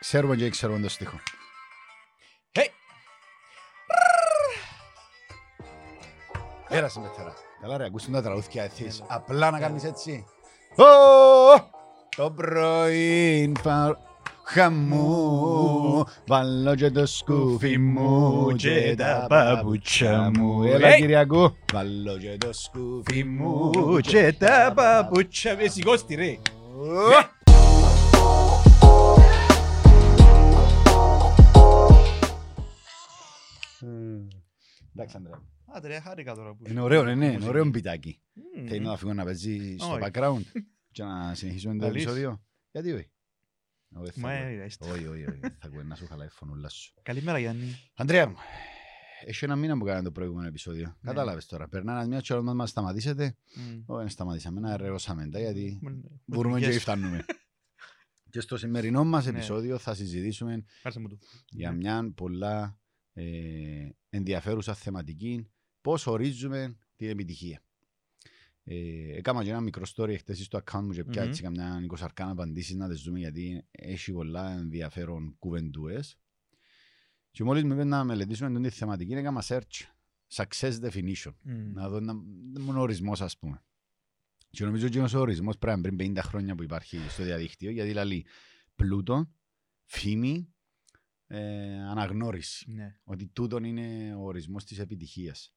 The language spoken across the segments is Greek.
Ξέρουμε και ξέρουμε το στίχο. Hey! Πέρασε με θερά. Καλά ρε, ακούσουν τα τραγούδια εθείς. Ναι, Απλά να ναι. κάνεις έτσι. Ω, Το πρωί φα- χαμού Βάλω και το σκούφι μου και τα παπούτσια μου Έλα Hey! Κυριακού Βάλω και το σκούφι μου και τα παπούτσια με σηκώστη ρε. Εντάξει Ανδρέα. Άντε ρε, χάρηκα τώρα που... Είναι ωραίο, ναι, ναι, είναι μουσική. ωραίο μπιτάκι. Μμμ. Θέλει να φύγω να παίζει στο Όχι. background και να συνεχίσουμε το Λαλείς. επεισόδιο. Γιατί όχι; Εγώ δεν θα Μα ακούω. ε, είστε. Όχι, όχι, όχι. δεν Θα ακούω να σου χαλάει η φωνούλα σου. Καλημέρα Γιάννη. Αντρέα μου, έχει ένα μήνα που κάναμε το προηγούμενο επεισόδιο. Ναι. Κατάλαβες τώρα. Περνά ένας μήνας και όταν μας σταματήσετε, Μμ. όχι δεν σταματήσαμε, να ρεώσαμε τα γιατί Μ, μπορούμε και μουσικές. φτάνουμε. Και στο σημερινό μας Ναι. επεισόδιο θα συζητήσουμε Πάρσε μου το. για μια πολλά ε, ενδιαφέρουσα θεματική πώς ορίζουμε την επιτυχία. Ε, έκανα και ένα μικρό story χτες στο account μου και πια Μμμ. έτσι καμιά εικοσαρκάνα απαντήσεις να τις δούμε γιατί έχει πολλά ενδιαφέρον κουβεντούες. Και μόλις μου είπες να μελετήσουμε την θεματική έκανα search success definition. Μμ. Να δω να μου ο ορισμός ας πούμε. Και νομίζω ότι ο ορισμός πρέπει πριν 50 χρόνια που υπάρχει στο διαδίκτυο γιατί λέει πλούτο, φήμη, ε, αναγνώριση. Ναι. Ότι τούτον είναι ο ορισμός της επιτυχίας.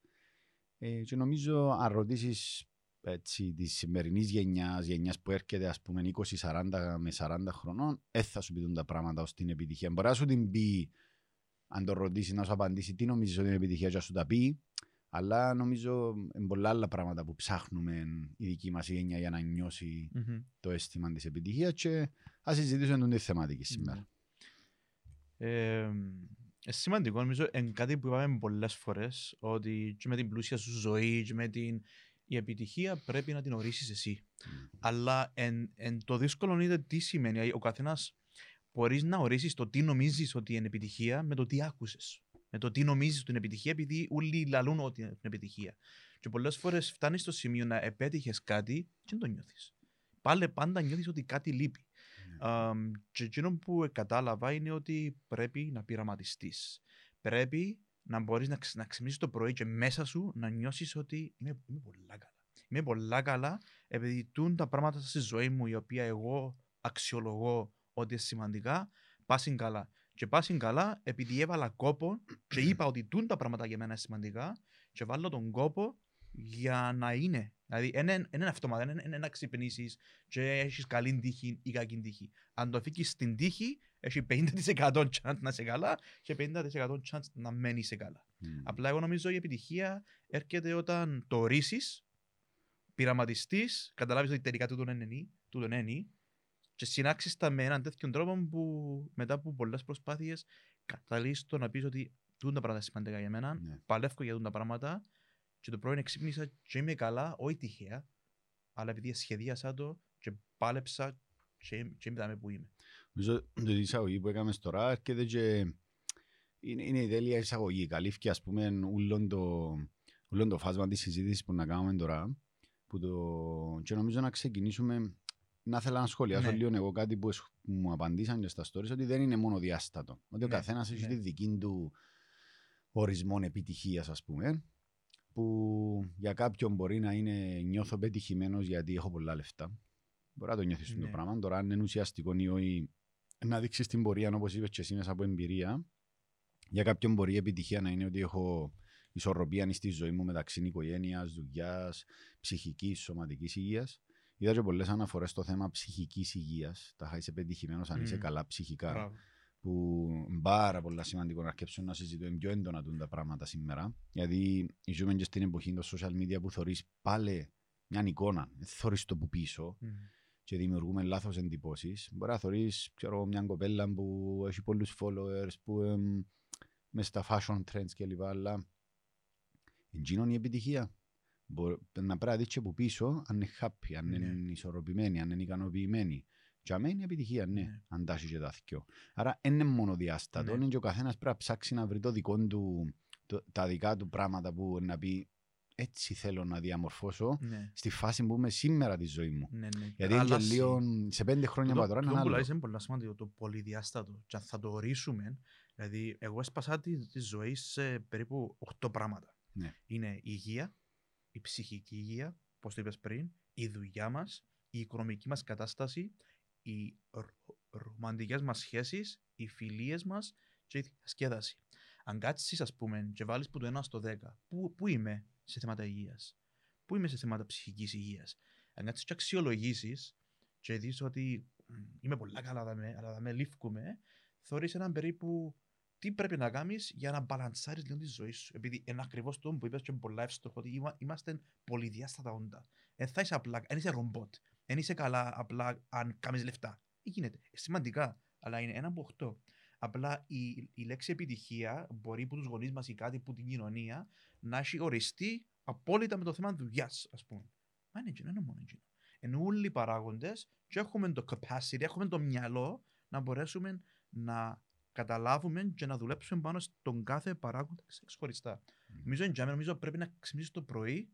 Ε, και νομίζω αν ρωτήσεις έτσι, της σημερινής γενιάς, γενιάς που έρχεται ας πούμε 20-40 με 40 χρονών, δεν θα σου πει τα πράγματα ως την επιτυχία. Μπορεί να σου την πει, αν το ρωτήσεις να σου απαντήσει τι νομίζεις ότι είναι επιτυχία και να σου τα πει, αλλά νομίζω είναι πολλά άλλα πράγματα που ψάχνουμε η δική μας γενιά για να νιώσει Μμμ. το αίσθημα της επιτυχίας και ας συζητήσουμε την θεματική σήμερα. Ε, ε, σημαντικό, νομίζω, είναι κάτι που είπαμε πολλές φορές, ότι και με την πλούσια σου ζωή και με την η επιτυχία πρέπει να την ορίσεις εσύ. Μμ. Αλλά εν, εν το δύσκολο είναι τι σημαίνει. Δηλαδή, Ο καθένας μπορείς να ορίσεις το τι νομίζεις ότι είναι επιτυχία με το τι άκουσες. Με το τι νομίζεις ότι είναι επιτυχία, επειδή όλοι λαλούν ότι είναι επιτυχία. Και πολλές φορές φτάνεις στο σημείο να επέτυχες κάτι και δεν το νιώθεις. Πάλι πάντα νιώθεις ότι κάτι λείπει. Ναι. Αμ, και εκείνο που κατάλαβα είναι ότι πρέπει να πειραματιστείς. Πρέπει να μπορείς να, ξε- να ξυπνήσεις το πρωί και μέσα σου να νιώσεις ότι είμαι, είμαι πολλά καλά. Είμαι πολλά καλά επειδή τούν τα πράγματα στη ζωή μου η οποία εγώ αξιολογώ ότι είναι σημαντικά, πάσουν καλά. Και πάσουν καλά επειδή έβαλα κόπο και είπα ότι τούν τα πράγματα για μένα είναι σημαντικά και βάλω τον κόπο για να είναι. Δηλαδή, δεν είναι αυτόματα, δεν είναι να ξυπνήσεις και έχεις καλή τύχη ή κακή τύχη. Αν το αφήκει στην τύχη, έχει 50% chance να είσαι καλά και 50% chance να μένεις σε καλά. Μμ. Απλά εγώ νομίζω η επιτυχία έρχεται όταν το ορίσει, πειραματιστείς, καταλάβεις ότι τελικά τούτο είναι νη, τούτο είναι νη, και συνάξεις τα με έναν τέτοιον τρόπο που μετά από πολλές προσπάθειες καταλήγεις στο να πεις ότι τούτα τα πράγματα είναι σημαντικά για μένα, Ναι. παλεύω για τούτα τα πράγματα και το πρωί ξύπνησα και είμαι καλά, όχι τυχαία, αλλά επειδή σχεδίασα το και πάλεψα και, και είμαι δάμε που είμαι. Νομίζω το εισαγωγή που έκαμες τώρα έρχεται και είναι, είναι η τέλεια εισαγωγή. Καλύφθηκε ας πούμε ούλον το, ούλον το φάσμα της συζήτησης που να κάνουμε τώρα που το, και νομίζω να ξεκινήσουμε να θέλω να σχολιάσω Ναι. λίγο εγώ κάτι που, εσ- που μου απαντήσαν και στα stories ότι δεν είναι μόνο διάστατο. Ότι ο Ναι, καθένας έχει ναι. τη δική του ορισμό επιτυχίας ας πούμε που για κάποιον μπορεί να είναι νιώθω πετυχημένος γιατί έχω πολλά λεφτά. Μπορεί να το νιώθεις το Ναι. πράγμα. Τώρα αν είναι ουσιαστικό ή όχι να δείξεις την πορεία όπως είπες και εσύ μέσα από εμπειρία. Για κάποιον μπορεί η επιτυχία να είναι ότι έχω ισορροπία στη ζωή μου μεταξύ οικογένειας, δουλειάς, ψυχικής, σωματικής υγείας. Είδα και πολλές αναφορές στο θέμα ψυχικής υγείας. Τα είσαι πετυχημένος αν είσαι Μμμ. καλά ψυχικά Μπράβο. Που είναι πάρα πολλά σημαντικό να αρκέψουν να συζητούν πιο έντονα τούν τα πράγματα σήμερα. Γιατί ζούμε και στην εποχή των social media που θωρείς πάλι μια εικόνα, δεν θωρείς το που πίσω Μμ. και δημιουργούμε λάθος εντυπώσεις. Μπορεί να θωρείς ξέρω, μια κοπέλα που έχει πολλούς followers, που εμ, μες στα fashion trends κλπ. Αλλά εντζήνων η επιτυχία. Μπορεί, να πρέπει να δεις και που πίσω αν είναι happy, αν Ναι. είναι ισορροπημένη, αν είναι ικανοποιημένη. Και αμέ είναι η επιτυχία, ναι, Ναι. αν τα έχει και τα δυο. Άρα δεν είναι μόνο διάστατο, Ναι. είναι και ο καθένας πρέπει να ψάξει να βρει το δικό του, το- τα δικά του πράγματα που να πει έτσι θέλω να διαμορφώσω Ναι, στη φάση που είμαι σήμερα τη ζωή μου. ναι, ναι. Γιατί είναι και Αλλάζει. λίγο σε πέντε χρόνια Το- από τώρα το είναι που άλλο. λες είναι πολύ σημαντικό, το πολυδιάστατο. Και αν θα το ορίσουμε, δηλαδή εγώ έσπασα τη, τη ζωή σε περίπου 8 πράγματα. Ναι. Είναι η υγεία, η ψυχική υγεία, πώς το είπες πριν, η δουλειά μας, η οικονομική μας κατάσταση, οι ρομαντικές μας σχέσεις, οι φιλίες μας και η διασκέδαση. Αν κάτσεις, ας πούμε, και βάλεις που το 1 στο 10, πού, πού είμαι σε θέματα υγείας, πού είμαι σε θέματα ψυχικής υγείας; Αν κάτσεις και αξιολογήσεις και δεις ότι μ, είμαι πολλά καλά δαμέ, αλλά δαμέ λήφκουμε, θεωρείς έναν περίπου τι πρέπει να κάνεις για να μπαλανσάρεις λίγο τη ζωή σου. Επειδή είναι ακριβώς το που είπες και είναι πολλά εύστοχο, ότι είμα- είμαστε πολυδιάστατα όντα. Δεν θα είσαι απλά, δεν είσαι ρομπότ. Δεν είσαι καλά απλά αν κάνεις λεφτά. Τι γίνεται; Ε, Σημαντικά, αλλά είναι ένα από οχτώ. Απλά η, η λέξη επιτυχία μπορεί από τους γονείς μας ή κάτι που την κοινωνία να έχει οριστεί απόλυτα με το θέμα δουλειάς, ας πούμε. Μα είναι εκείνο, είναι μόνο εκείνο. Ενώ όλοι οι παράγοντες και έχουμε το capacity, έχουμε το μυαλό να μπορέσουμε να καταλάβουμε και να δουλέψουμε πάνω στον κάθε παράγοντα ξεχωριστά. Νομίζω, εντιαμε, νομίζω πρέπει να ξυπνήσεις το πρωί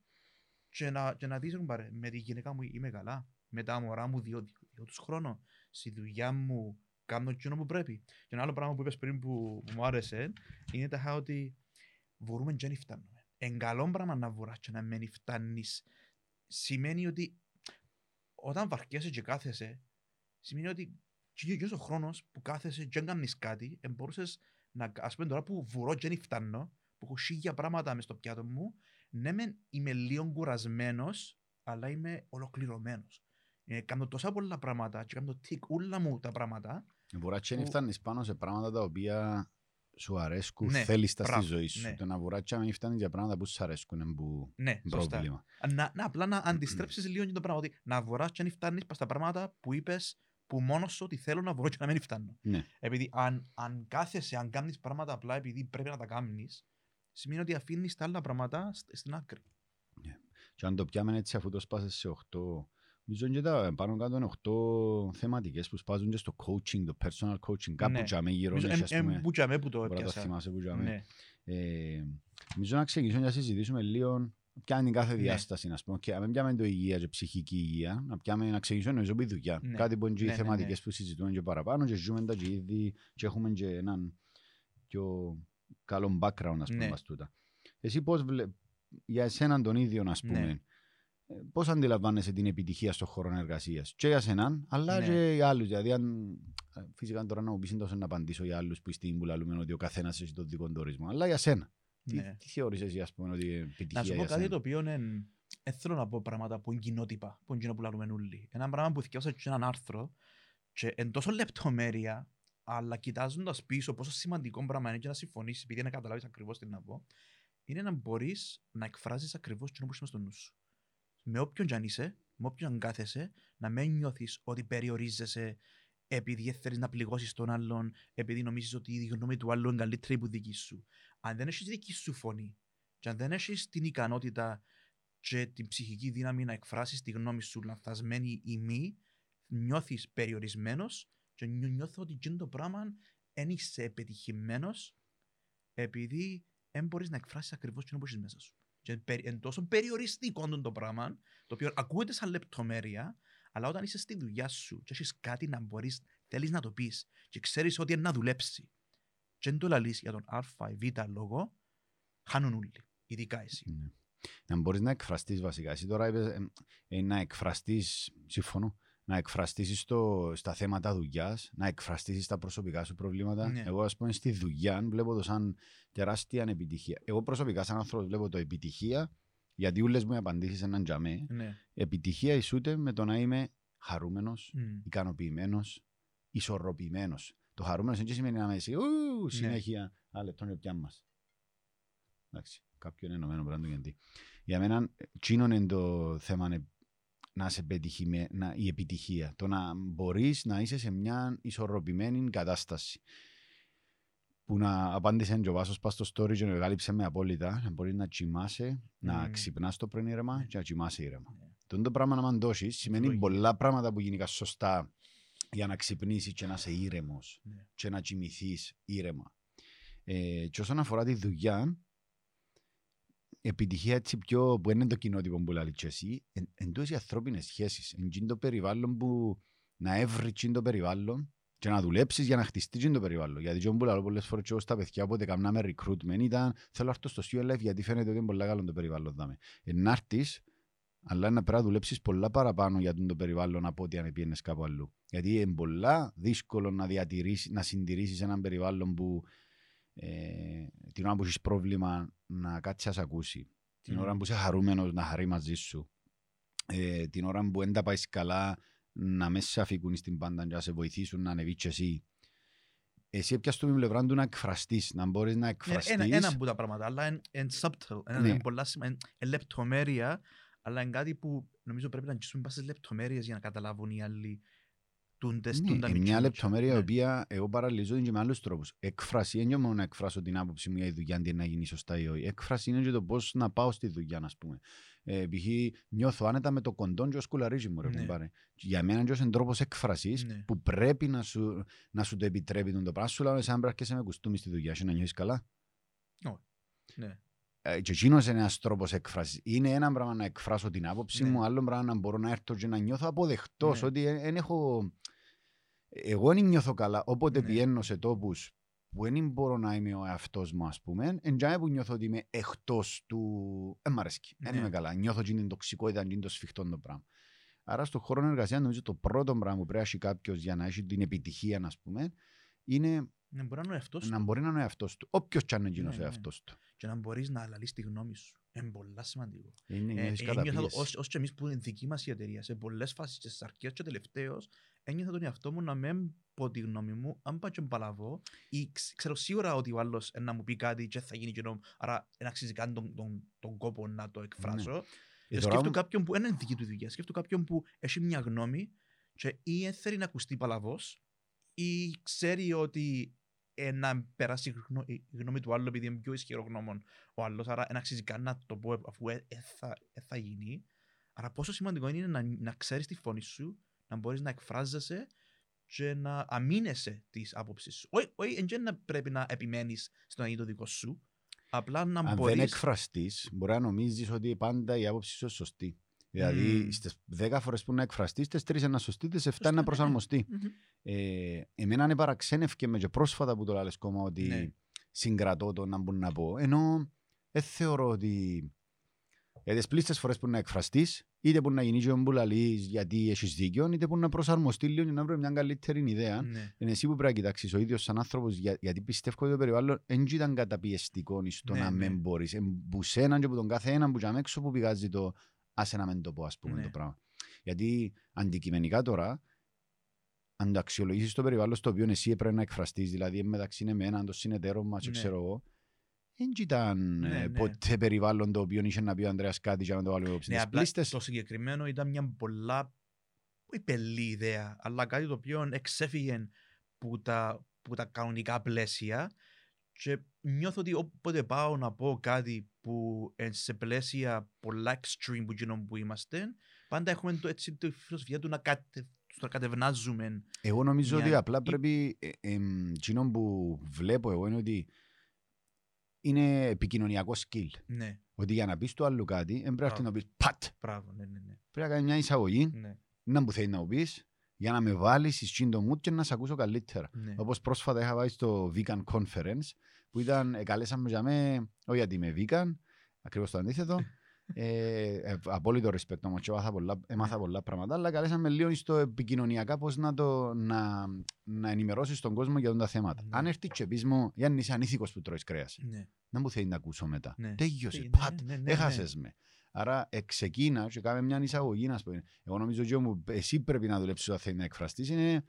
και να, και να δεις, ρε μπαρε, με τη γυναίκα μου είμαι καλά. Με τα μωρά μου δύο, δύο, δύο τους χρόνο. Στη δουλειά μου κάνω εκείνο που πρέπει. Και ένα άλλο πράγμα που είπες πριν που, που μου άρεσε είναι τα ότι μπορούμε και να φτάνουμε. Εν καλό πράγμα να βουράς και να μην φτάνεις. Σημαίνει ότι όταν βαρκέσαι και κάθεσαι, σημαίνει ότι και ο χρόνος που κάθεσαι και δεν κάνεις κάτι, ε, μπορούσες να, ας πούμε τώρα που βουρώ και δεν φτάνω, που έχω χίλια πράγματα μες στο πιάτο μου, ναι μεν είμαι λίγο κουρασμένος, αλλά είμαι ολοκληρωμένος. Ε, κάνω τόσα πολλά πράγματα και κάνω τικ όλα μου τα πράγματα. Βουράτσι είναι που- φτάνεις πάνω σε πράγματα τα οποία σου αρέσκουν, Ναι, θέλεις τα στη μπράβο, ζωή σου. ναι. Το να βουράτσι αν φτάνεις για πράγματα που σου αρέσκουν είναι που Ναι, σωστά. πρόβλημα. Να, να, απλά να αντιστρέψεις λίγο και το πράγμα, ότι να βουράς και να φτάνεις πας στα πράγματα που είπες που μόνος σου ότι θέλω να βουρώ και να μην φτάνω. Ναι. Επειδή αν, αν κάθεσαι, αν κάνεις πράγματα απλά επειδή πρέπει να τα κάνεις, σημαίνει ότι αφήνεις τα άλλα πράγματα σ- στην άκρη. Και αν το πιάμε έτσι αφού το σπάσεις σε 8, νομίζω και τα πάνω κάτω είναι 8 θεματικές που σπάζουν και στο coaching, το personal coaching, κάπου Ναι. τζαμέ γύρω, Νομίζω, έχει, ας εν- εν πούμε, που και αμέ που το μπορεί να το έπιασα. θυμάσαι που τζαμέ. Ναι. Ε, νομίζω να ξεκινήσουμε να συζητήσουμε λίγο ποια είναι η κάθε Ναι. διάσταση, να πούμε. Και αν μην πιάμε το υγεία και ψυχική υγεία, να, πιάμε, να ξεκινήσουμε νομίζω από τη δουλειά. Ναι. Κάτι που είναι και οι Ναι, ναι, ναι. θεματικές που συζητούμε και παραπάνω και ζούμε τα και ήδη και έχουμε και έναν πιο καλό background, ας πούμε, Ναι. μας τούτα. Εσύ πώς βλέ... για εσέναν τον ίδιο, ας πούμε, Ναι. ε, πώς αντιλαμβάνεσαι την επιτυχία στον χώρο εργασίας. Και για σέναν, αλλά Ναι. και για άλλους. Δηλαδή, αν, ε, φυσικά τώρα να μου πεις είναι τόσο να απαντήσω για άλλους που στην που λαλούμε ότι ο καθένας έχει τον δικό του ορισμό. Αλλά για σένα. Τι, Ναι. τι θεωρείς εσύ, ας πούμε, ότι είναι επιτυχία Να σου πω για κάτι σένα; το οποίο είναι. Δεν θέλω να πω πράγματα που είναι κοινότυπα, που είναι κοινό που λαλούμε όλοι. Ένα πράγμα που θυκιώσα και έναν άρθρο και εν τόσο λεπτομέρεια, αλλά κοιτάζοντας πίσω πόσο σημαντικό πράγμα είναι και να συμφωνήσεις, επειδή να καταλάβεις ακριβώς τι να πω, είναι να μπορείς να εκφράζεις ακριβώς τι που είσαι στο νου σου. Με όποιον κι αν είσαι, με όποιον αν κάθεσαι, να μην νιώθεις ότι περιορίζεσαι επειδή θέλεις να πληγώσεις τον άλλον, επειδή νομίζεις ότι η γνώμη του άλλου είναι καλύτερη που δική σου. Αν δεν έχεις δική σου φωνή, και αν δεν έχεις την ικανότητα και την ψυχική δύναμη να εκφράσεις τη γνώμη σου λανθασμένη ή μη, νιώθεις περιορισμένος και νιώ- νιώθω ότι εκείνο το πράγμα δεν είσαι επιτυχημένος επειδή δεν μπορείς να εκφράσεις ακριβώς τι που έχεις μέσα σου. Και περι- εν τόσο περιοριστικό είναι το πράγμα, το οποίο ακούγεται σαν λεπτομέρεια, αλλά όταν είσαι στη δουλειά σου και έχεις κάτι να μπορείς, θέλεις να το πεις και ξέρεις ότι είναι να δουλέψει, και δεν το λαλείς για τον Α ή Β λόγο, χάνουν όλοι. Ειδικά εσύ. Ναι. Να μπορείς να εκφραστείς βασικά. Εσύ τώρα είπες ε, ε, να εκφραστείς, συμφωνώ, να εκφραστείς στο, στα θέματα δουλειάς, να εκφραστείς στα προσωπικά σου προβλήματα. Ναι. Εγώ, ας πούμε, στη δουλειά βλέπω το σαν τεράστια επιτυχία. Εγώ προσωπικά, σαν άνθρωπος, βλέπω το επιτυχία, γιατί όλες μου οι απαντήσεις έναν τζαμέ. Ναι. Επιτυχία ισούται με το να είμαι χαρούμενος, Μμ. ικανοποιημένος, ισορροπημένος. Το χαρούμενος δεν σημαίνει να είμαι εσύ, ου, συνέχεια, α, λεπτό είναι πια μας. Εντάξει, κάποιο είναι ενωμένο πράγμα γιατί. Για μένα, τσίνο είναι το θέμα ε, να είσαι πετυχημένο, να, η επιτυχία. Το να μπορείς να είσαι σε μια ισορροπημένη κατάσταση. Που να απάντησες και ο Βάσος πας στο story και να γάλυψε με απόλυτα, να μπορείς να κοιμάσαι, να Μμμ. ξυπνάς το πρωί ήρεμα Ναι. και να κοιμάσαι ήρεμα. Ναι. Το το πράγμα να μ' δώσεις σημαίνει Λογική. πολλά πράγματα που γίνηκαν σωστά για να ξυπνήσεις και να είσαι ήρεμος Ναι. και να κοιμηθείς ήρεμα. Ε, και όσον αφορά τη δουλειά, επιτυχία έτσι πιο, που είναι το κοινότυπο που λέει και εσύ, εν, εν τούτες οι ανθρώπινες σχέσεις, εν τζιν το περιβάλλον που να έβρει τζιν το περιβάλλον και να δουλέψεις για να χτιστεί τζιν το περιβάλλον. Γιατί τζιν που λέω πολλές φορές και εγώ στα παιδιά όποτε καμνάμε recruitment ήταν θέλω αυτό στο CLF γιατί φαίνεται ότι είναι πολύ καλό το περιβάλλον. Δάμε. Εν άρτης, αλλά να πρέπει να δουλέψεις πολλά παραπάνω για το περιβάλλον από ό,τι αν πιένες κάπου αλλού. Γιατί είναι πολλά δύσκολο να, διατηρήσεις, να συντηρήσεις έναν περιβάλλον που ε, την ώρα που έχεις πρόβλημα να κάτσεις να σε ακούσει. Την Μμμ. ώρα που είσαι χαρούμενος να χαρεί μαζί σου. Ε, την ώρα που δεν τα πάεις καλά να μέσα σε αφήκουν στην πάντα και να σε βοηθήσουν να ανεβείς και εσύ. Εσύ έπιας την πλευρά του να εκφραστείς, να μπορείς να Ε, εκφραστείς. Ένα, ένα από τα πράγματα, αλλά είναι subtle, είναι Ναι. είναι πολλά σημα- είναι- είναι λεπτομέρεια, αλλά είναι κάτι που νομίζω πρέπει να αγγίσουμε πάσες λεπτομέρειες για να καταλάβουν οι άλλοι τούντες, Ναι, τούντα είναι μια μητσούτσια. λεπτομέρεια η Ναι. οποία εγώ παραλυζώ την και με άλλους τρόπους. Έκφραση είναι μόνο να εκφράσω την άποψη μου για τη δουλειά αντί να γίνει σωστά ή όχι. Έκφραση είναι και το πώς να πάω στη δουλειά, ας πούμε. Ε, π.χ. νιώθω άνετα με το κοντόν και ο σκουλαρίζεις μου, ρε Ναι. κουμπάρε. Και Για μένα είναι ένας τρόπος έκφρασης Ναι. που πρέπει να σου, να σου το επιτρέπει τον το πράγμα. Σου λέω, εσένα πρέπει να έρχεσαι με κουστούμι στη δουλειά σου να νιώθεις καλά. Ναι. Ε, και εκείνος είναι ένας τρόπος έκφρασης. Είναι ένα πράγμα να εκφράσω την άποψη Ναι. μου, άλλο πράγμα να μπορώ να έρθω και να νιώθω αποδεκτός, Ναι. ότι δεν έχω... Εγώ δεν νιώθω καλά, όποτε Ναι. πηγαίνω σε τόπους που δεν μπορώ να είμαι ο εαυτός μου, ας πούμε, εντιάμε που νιώθω ότι είμαι εκτός του... Δεν μ' αρέσει, δεν Ναι. είμαι καλά. Νιώθω και την τοξικότητα, και το σφιχτό το πράγμα. Άρα στον χώρο εργασίας νομίζω το πρώτο πράγμα που πρέπει να έχει κάποιος για να έχει την επιτυχία, ας πούμε, είναι Ναι, μπορεί να είναι ο εαυτός να του μπορεί να είναι ο εαυτός του. Όποιος κι αν είναι εκείνος Ναι, ο ναι. εαυτός του. και να μπορείς να αναλύσεις τη γνώμη σου. Είναι πολλά σημαντικό. Είναι, Ε, νιώθεις ένιωθα το καταπίεση. ως, ως και εμείς που είναι δική μας η εταιρεία σε πολλές φάσεις και στις αρχές και τελευταίως ένιωθα τον εαυτό μου να μην πω τη γνώμη μου αν πάω και μπαλαβώ ή ξ- ξέρω σίγουρα ότι ο άλλος ε, να μου πει κάτι και θα γίνει κοινό άρα δεν αξίζει καν τον, τον, τον κόπο να το εκφράσω Ε, και τώρα σκέφτομαι μου- κάποιον που δεν είναι δική του δουλειά σκέφτομαι κάποιον που έχει μια γνώμη και ή δεν θέλει να ακουστεί παλαβός ή ξέρει ότι ε, να περάσει η γνω- η γνώμη του άλλου επειδή είναι πιο ισχυρό γνώμων ο άλλος, άρα δεν αξίζει καν να το πω αφού ε, ε, θα, ε, θα γίνει. Άρα πόσο σημαντικό είναι να, να ξέρεις τη φωνή σου, να μπορείς να εκφράζεσαι και να αμήνεσαι της άποψης σου. Όχι, όχι, εν και να πρέπει να επιμένεις στο να είναι το δικό σου, απλά να Αν μπορείς... δεν εκφραστείς, μπορεί να νομίζεις ότι πάντα η άποψη σου είναι σωστή. Δηλαδή, Μμμ. στις 10 φορές που να εκφραστείς, τις 3 είναι σωστή, τις 7 Σωστά, είναι ναι. προσαρμοστεί. Μμμ. Ε, εμένα είναι παραξένευκε με και πρόσφατα που το λες κόμμα ότι Ναι. συγκρατώ το να μπορώ να πω. Ενώ δεν θεωρώ ότι για τις πλήστες φορές που να εκφραστείς, είτε που να γίνει και που λαλείς γιατί έχεις δίκιο, είτε που να προσαρμοστεί λίγο και να βρει μια καλύτερη ιδέα. Ναι. Είναι εσύ που πρέπει να κοιτάξεις ο ίδιος σαν άνθρωπος για, γιατί πιστεύω ότι το περιβάλλον δεν ήταν καταπιεστικό στο Ναι, να ναι. μην μπορείς. Ε, που σέναν και που τον κάθε έναν που για έξω που πηγάζει το άσε να μην το πω ας πούμε Ναι. το πράγμα. Γιατί αντικειμενικά τώρα αν το αξιολογήσεις το περιβάλλον στο οποίο εσύ έπρεπε να εκφραστείς, δηλαδή μεταξύ εμένα, το συνεταίρο μας, και Ναι. ξέρω εγώ, δεν ήταν Ναι, ε, ναι. ποτέ περιβάλλον το οποίο είχε να πει ο Ανδρέας κάτι για να το βάλουμε υπόψη. Ναι, Τις απλά πλήστες- το συγκεκριμένο ήταν μια πολλά όχι πελή ιδέα, αλλά κάτι το οποίο εξέφυγε που τα, που τα κανονικά πλαίσια και νιώθω ότι όποτε πάω να πω κάτι που είναι σε πλαίσια πολλά extreme που γίνονται που είμαστε, πάντα έχουμε το, έτσι, τη φιλοσοφία του να, κατε, του να κατευνάζουμε. Εγώ νομίζω μια- ότι απλά ή- πρέπει. Ε, εμ, εκείνο που βλέπω εγώ είναι ότι είναι επικοινωνιακό skill. Ναι, Ότι για να πεις του άλλου κάτι, δεν πρέπει να έρθει να πεις πατ. μπράβο, ναι, ναι, ναι. Πρέπει να κάνεις μια εισαγωγή, ναι, να που θέλεις να μου πεις, για να με βάλεις στη το mood και να σε ακούσω καλύτερα. ναι. Όπως πρόσφατα είχα πάει στο Vegan Conference, που ήταν, ε, καλέσαμε για μέ, όχι γιατί είμαι vegan, ακριβώς το αντίθετο. ε, ε, απόλυτο respect όμως και έμαθα πολλά, έμαθα πολλά πράγματα, αλλά καλέσαμε λίγο στο επικοινωνιακά πώς να, το, να, να ενημερώσεις τον κόσμο για αυτά τα θέματα. Ναι. Αν έρθει και πεις μου, Γιάννη είσαι ανήθικος που τρώεις κρέας, ναι. δεν μου θέλει να ακούσω μετά. Ναι. Τέλειωσε, Ναι, πατ, ναι, ναι, ναι. έχασες με. Άρα εξεκίνα και κάμε μια εισαγωγή, να σου πω. Εγώ νομίζω ότι μου, εσύ πρέπει να δουλέψεις όταν θέλεις να εκφραστείς. Είναι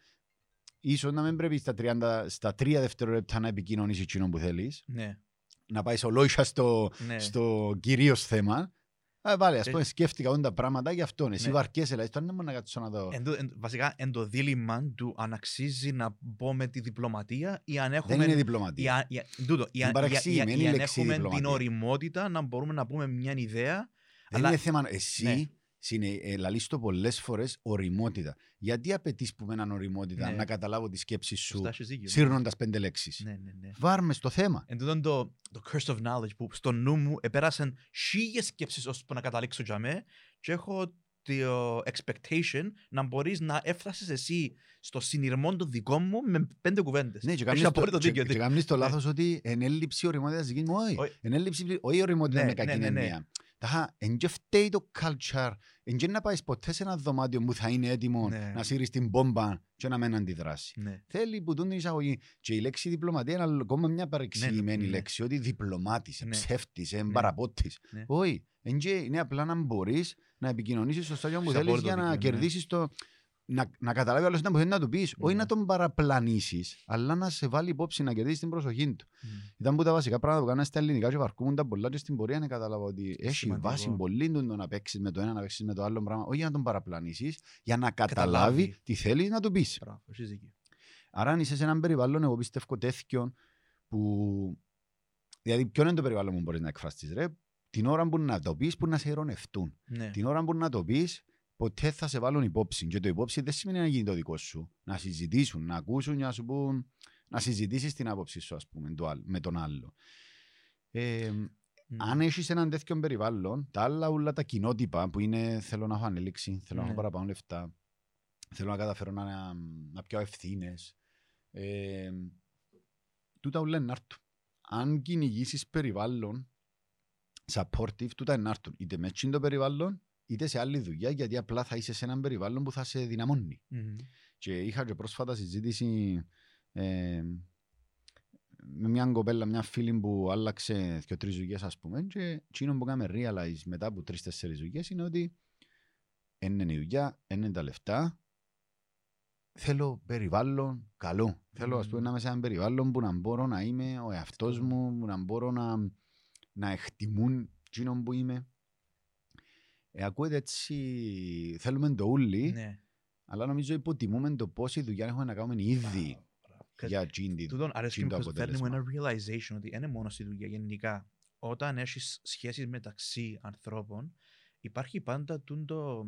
ίσως να μην πρέπει στα, 30, στα τρία δευτερόλεπτα να επικοινωνήσεις εκείνο που θέλεις, ναι, να πάει ολόισα στο, ναι. στο κυρίως θέμα. Α, βάλε, ας Ε, πούμε, σκέφτηκα όλα τα πράγματα για αυτόν. Εσύ ναι. βαρκέσαι, δηλαδή, τώρα δεν μπορώ να κάτσω να το... Εν το- εν- βασικά, εν το δίλημα του αν αξίζει να μπω με τη διπλωματία ή αν έχουμε Δεν είναι η διπλωματία. α- η- τούτο, η Είναι α- η α- παραξηγημένη η αν λέξη έχουμε την διπλωματία. οριμότητα να μπορούμε να πούμε μια ιδέα. Δεν αλλά- είναι θέμα... Εσύ Ναι. Συνε... Ε, λαλείς το πολλές φορές οριμότητα. Γιατί απαιτείς που με έναν οριμότητα Ναι. να καταλάβω τη σκέψη σου Σωστά, έχεις δίκιο. σύρνοντας πέντε λέξεις; Ναι, ναι, ναι. Βάρμε στο θέμα. Εν τούτον το, το curse of knowledge που στο νου μου επέρασαν χίλιες σκέψεις ώσπου να καταλήξω για μέ και έχω το expectation να μπορείς να έφτασες εσύ στο συνειρμό των δικών μου με πέντε κουβέντες. Ναι, και Έχεις κάνεις το, απόλυτο και, δίκιο. και κάνεις το Ναι. λάθος ότι εν έλλειψη οριμότητας δικής μου, όχι. Όχι. Εν έλλειψη, όχι οριμότητα Ναι, με κακή ναι, ναι, ναι. έννοια. Ταχα, εν και φταίει το culture. Εν και να πάει ποτέ σε ένα δωμάτιο που θα είναι έτοιμο Ναι. να σύρεις την μπόμπα και να μην αντιδράσει. Ναι. Θέλει που τούν την εισαγωγή. Και η λέξη διπλωματία είναι ακόμα μια παρεξηγημένη ναι. λέξη. Ότι διπλωμάτης, Ναι. ψεύτης, Ναι. παραπότης. Ναι. Όχι. Εν και είναι απλά να μπορείς να επικοινωνήσεις στο στάδιο που Έχεις θέλεις απόλυτο για να δίκιο, ναι. κερδίσεις το... Να, να καταλάβει άλλος που θέλει να του πεις. Όχι Ναι. να τον παραπλανήσεις, αλλά να σε βάλει υπόψη να κερδίσεις την προσοχή του. Μμ. Ήταν που τα βασικά πράγματα που κάνανε στα ελληνικά και βαρκούμουν τα πολλά και στην πορεία να καταλάβω ότι έχει Σημαντικό. βάση πολύ του το να παίξεις με το ένα, να παίξεις με το άλλο πράγμα, όχι για να τον παραπλανήσεις, για να καταλάβει Καταλάβει. τι θέλεις να του πεις. Μπράβο, έχεις δίκιο. Άρα αν είσαι σε έναν περιβάλλον, εγώ πιστεύω τέτοιον που... Δηλαδή, ποιο είναι το περιβάλλον που μπορείς να εκφραστείς, ρε; Την ώρα που να το πεις, που να σε ειρωνευτούν. Ναι. Την ώρα που να το πεις, ποτέ θα σε βάλουν υπόψη. Και το υπόψη δεν σημαίνει να γίνει το δικό σου. Να συζητήσουν, να ακούσουν και να σου πούν... Να συζητήσεις την άποψη σου, ας πούμε, το άλλο- με τον άλλο. Ε, Μμ. αν έχεις έναν τέτοιο περιβάλλον, τα άλλα όλα τα κοινότυπα που είναι θέλω να έχω ανέλυξη, θέλω να έχω Ναι. παραπάνω λεφτά, θέλω να καταφέρω να, να πιάω ευθύνες. Ε, τούτα όλα είναι να έρθουν. Αν κυνηγήσεις περιβάλλον supportive, τούτα είναι να έρθουν. Είτε με εκείνο το περιβάλλον, είτε σε άλλη δουλειά, γιατί απλά θα είσαι σε έναν περιβάλλον που θα σε δυναμώνει. Μμμ. Και είχα και πρόσφατα συζήτηση ε, με μια κοπέλα, μια φίλη που άλλαξε και τρεις δουλειές ας πούμε και εκείνο που έκαμε realize μετά από τρεις-τέσσερις δουλειές είναι ότι εν είναι η δουλειά, εν είναι τα λεφτά θέλω περιβάλλον καλό. Θέλω ας πούμε Μμμ. να είμαι σε ένα περιβάλλον που να μπορώ να είμαι ο εαυτός Αυτό. μου, που να μπορώ να, να εκτιμούν εκείνο που είμαι. Ε, ακούεται έτσι, θέλουμε το ούλι, Ναι. αλλά νομίζω υποτιμούμε το πόση δουλειά έχουμε να κάνουμε ήδη Μπράβο, μπράβο. για εκείνη τη Τούτον αρέσκει εκείνο μου το πως φέρνει μου ένα αποτέλεσμα. realization ότι είναι μόνο στη δουλειά γενικά. Όταν έχεις σχέσεις μεταξύ ανθρώπων, υπάρχει πάντα τούντο,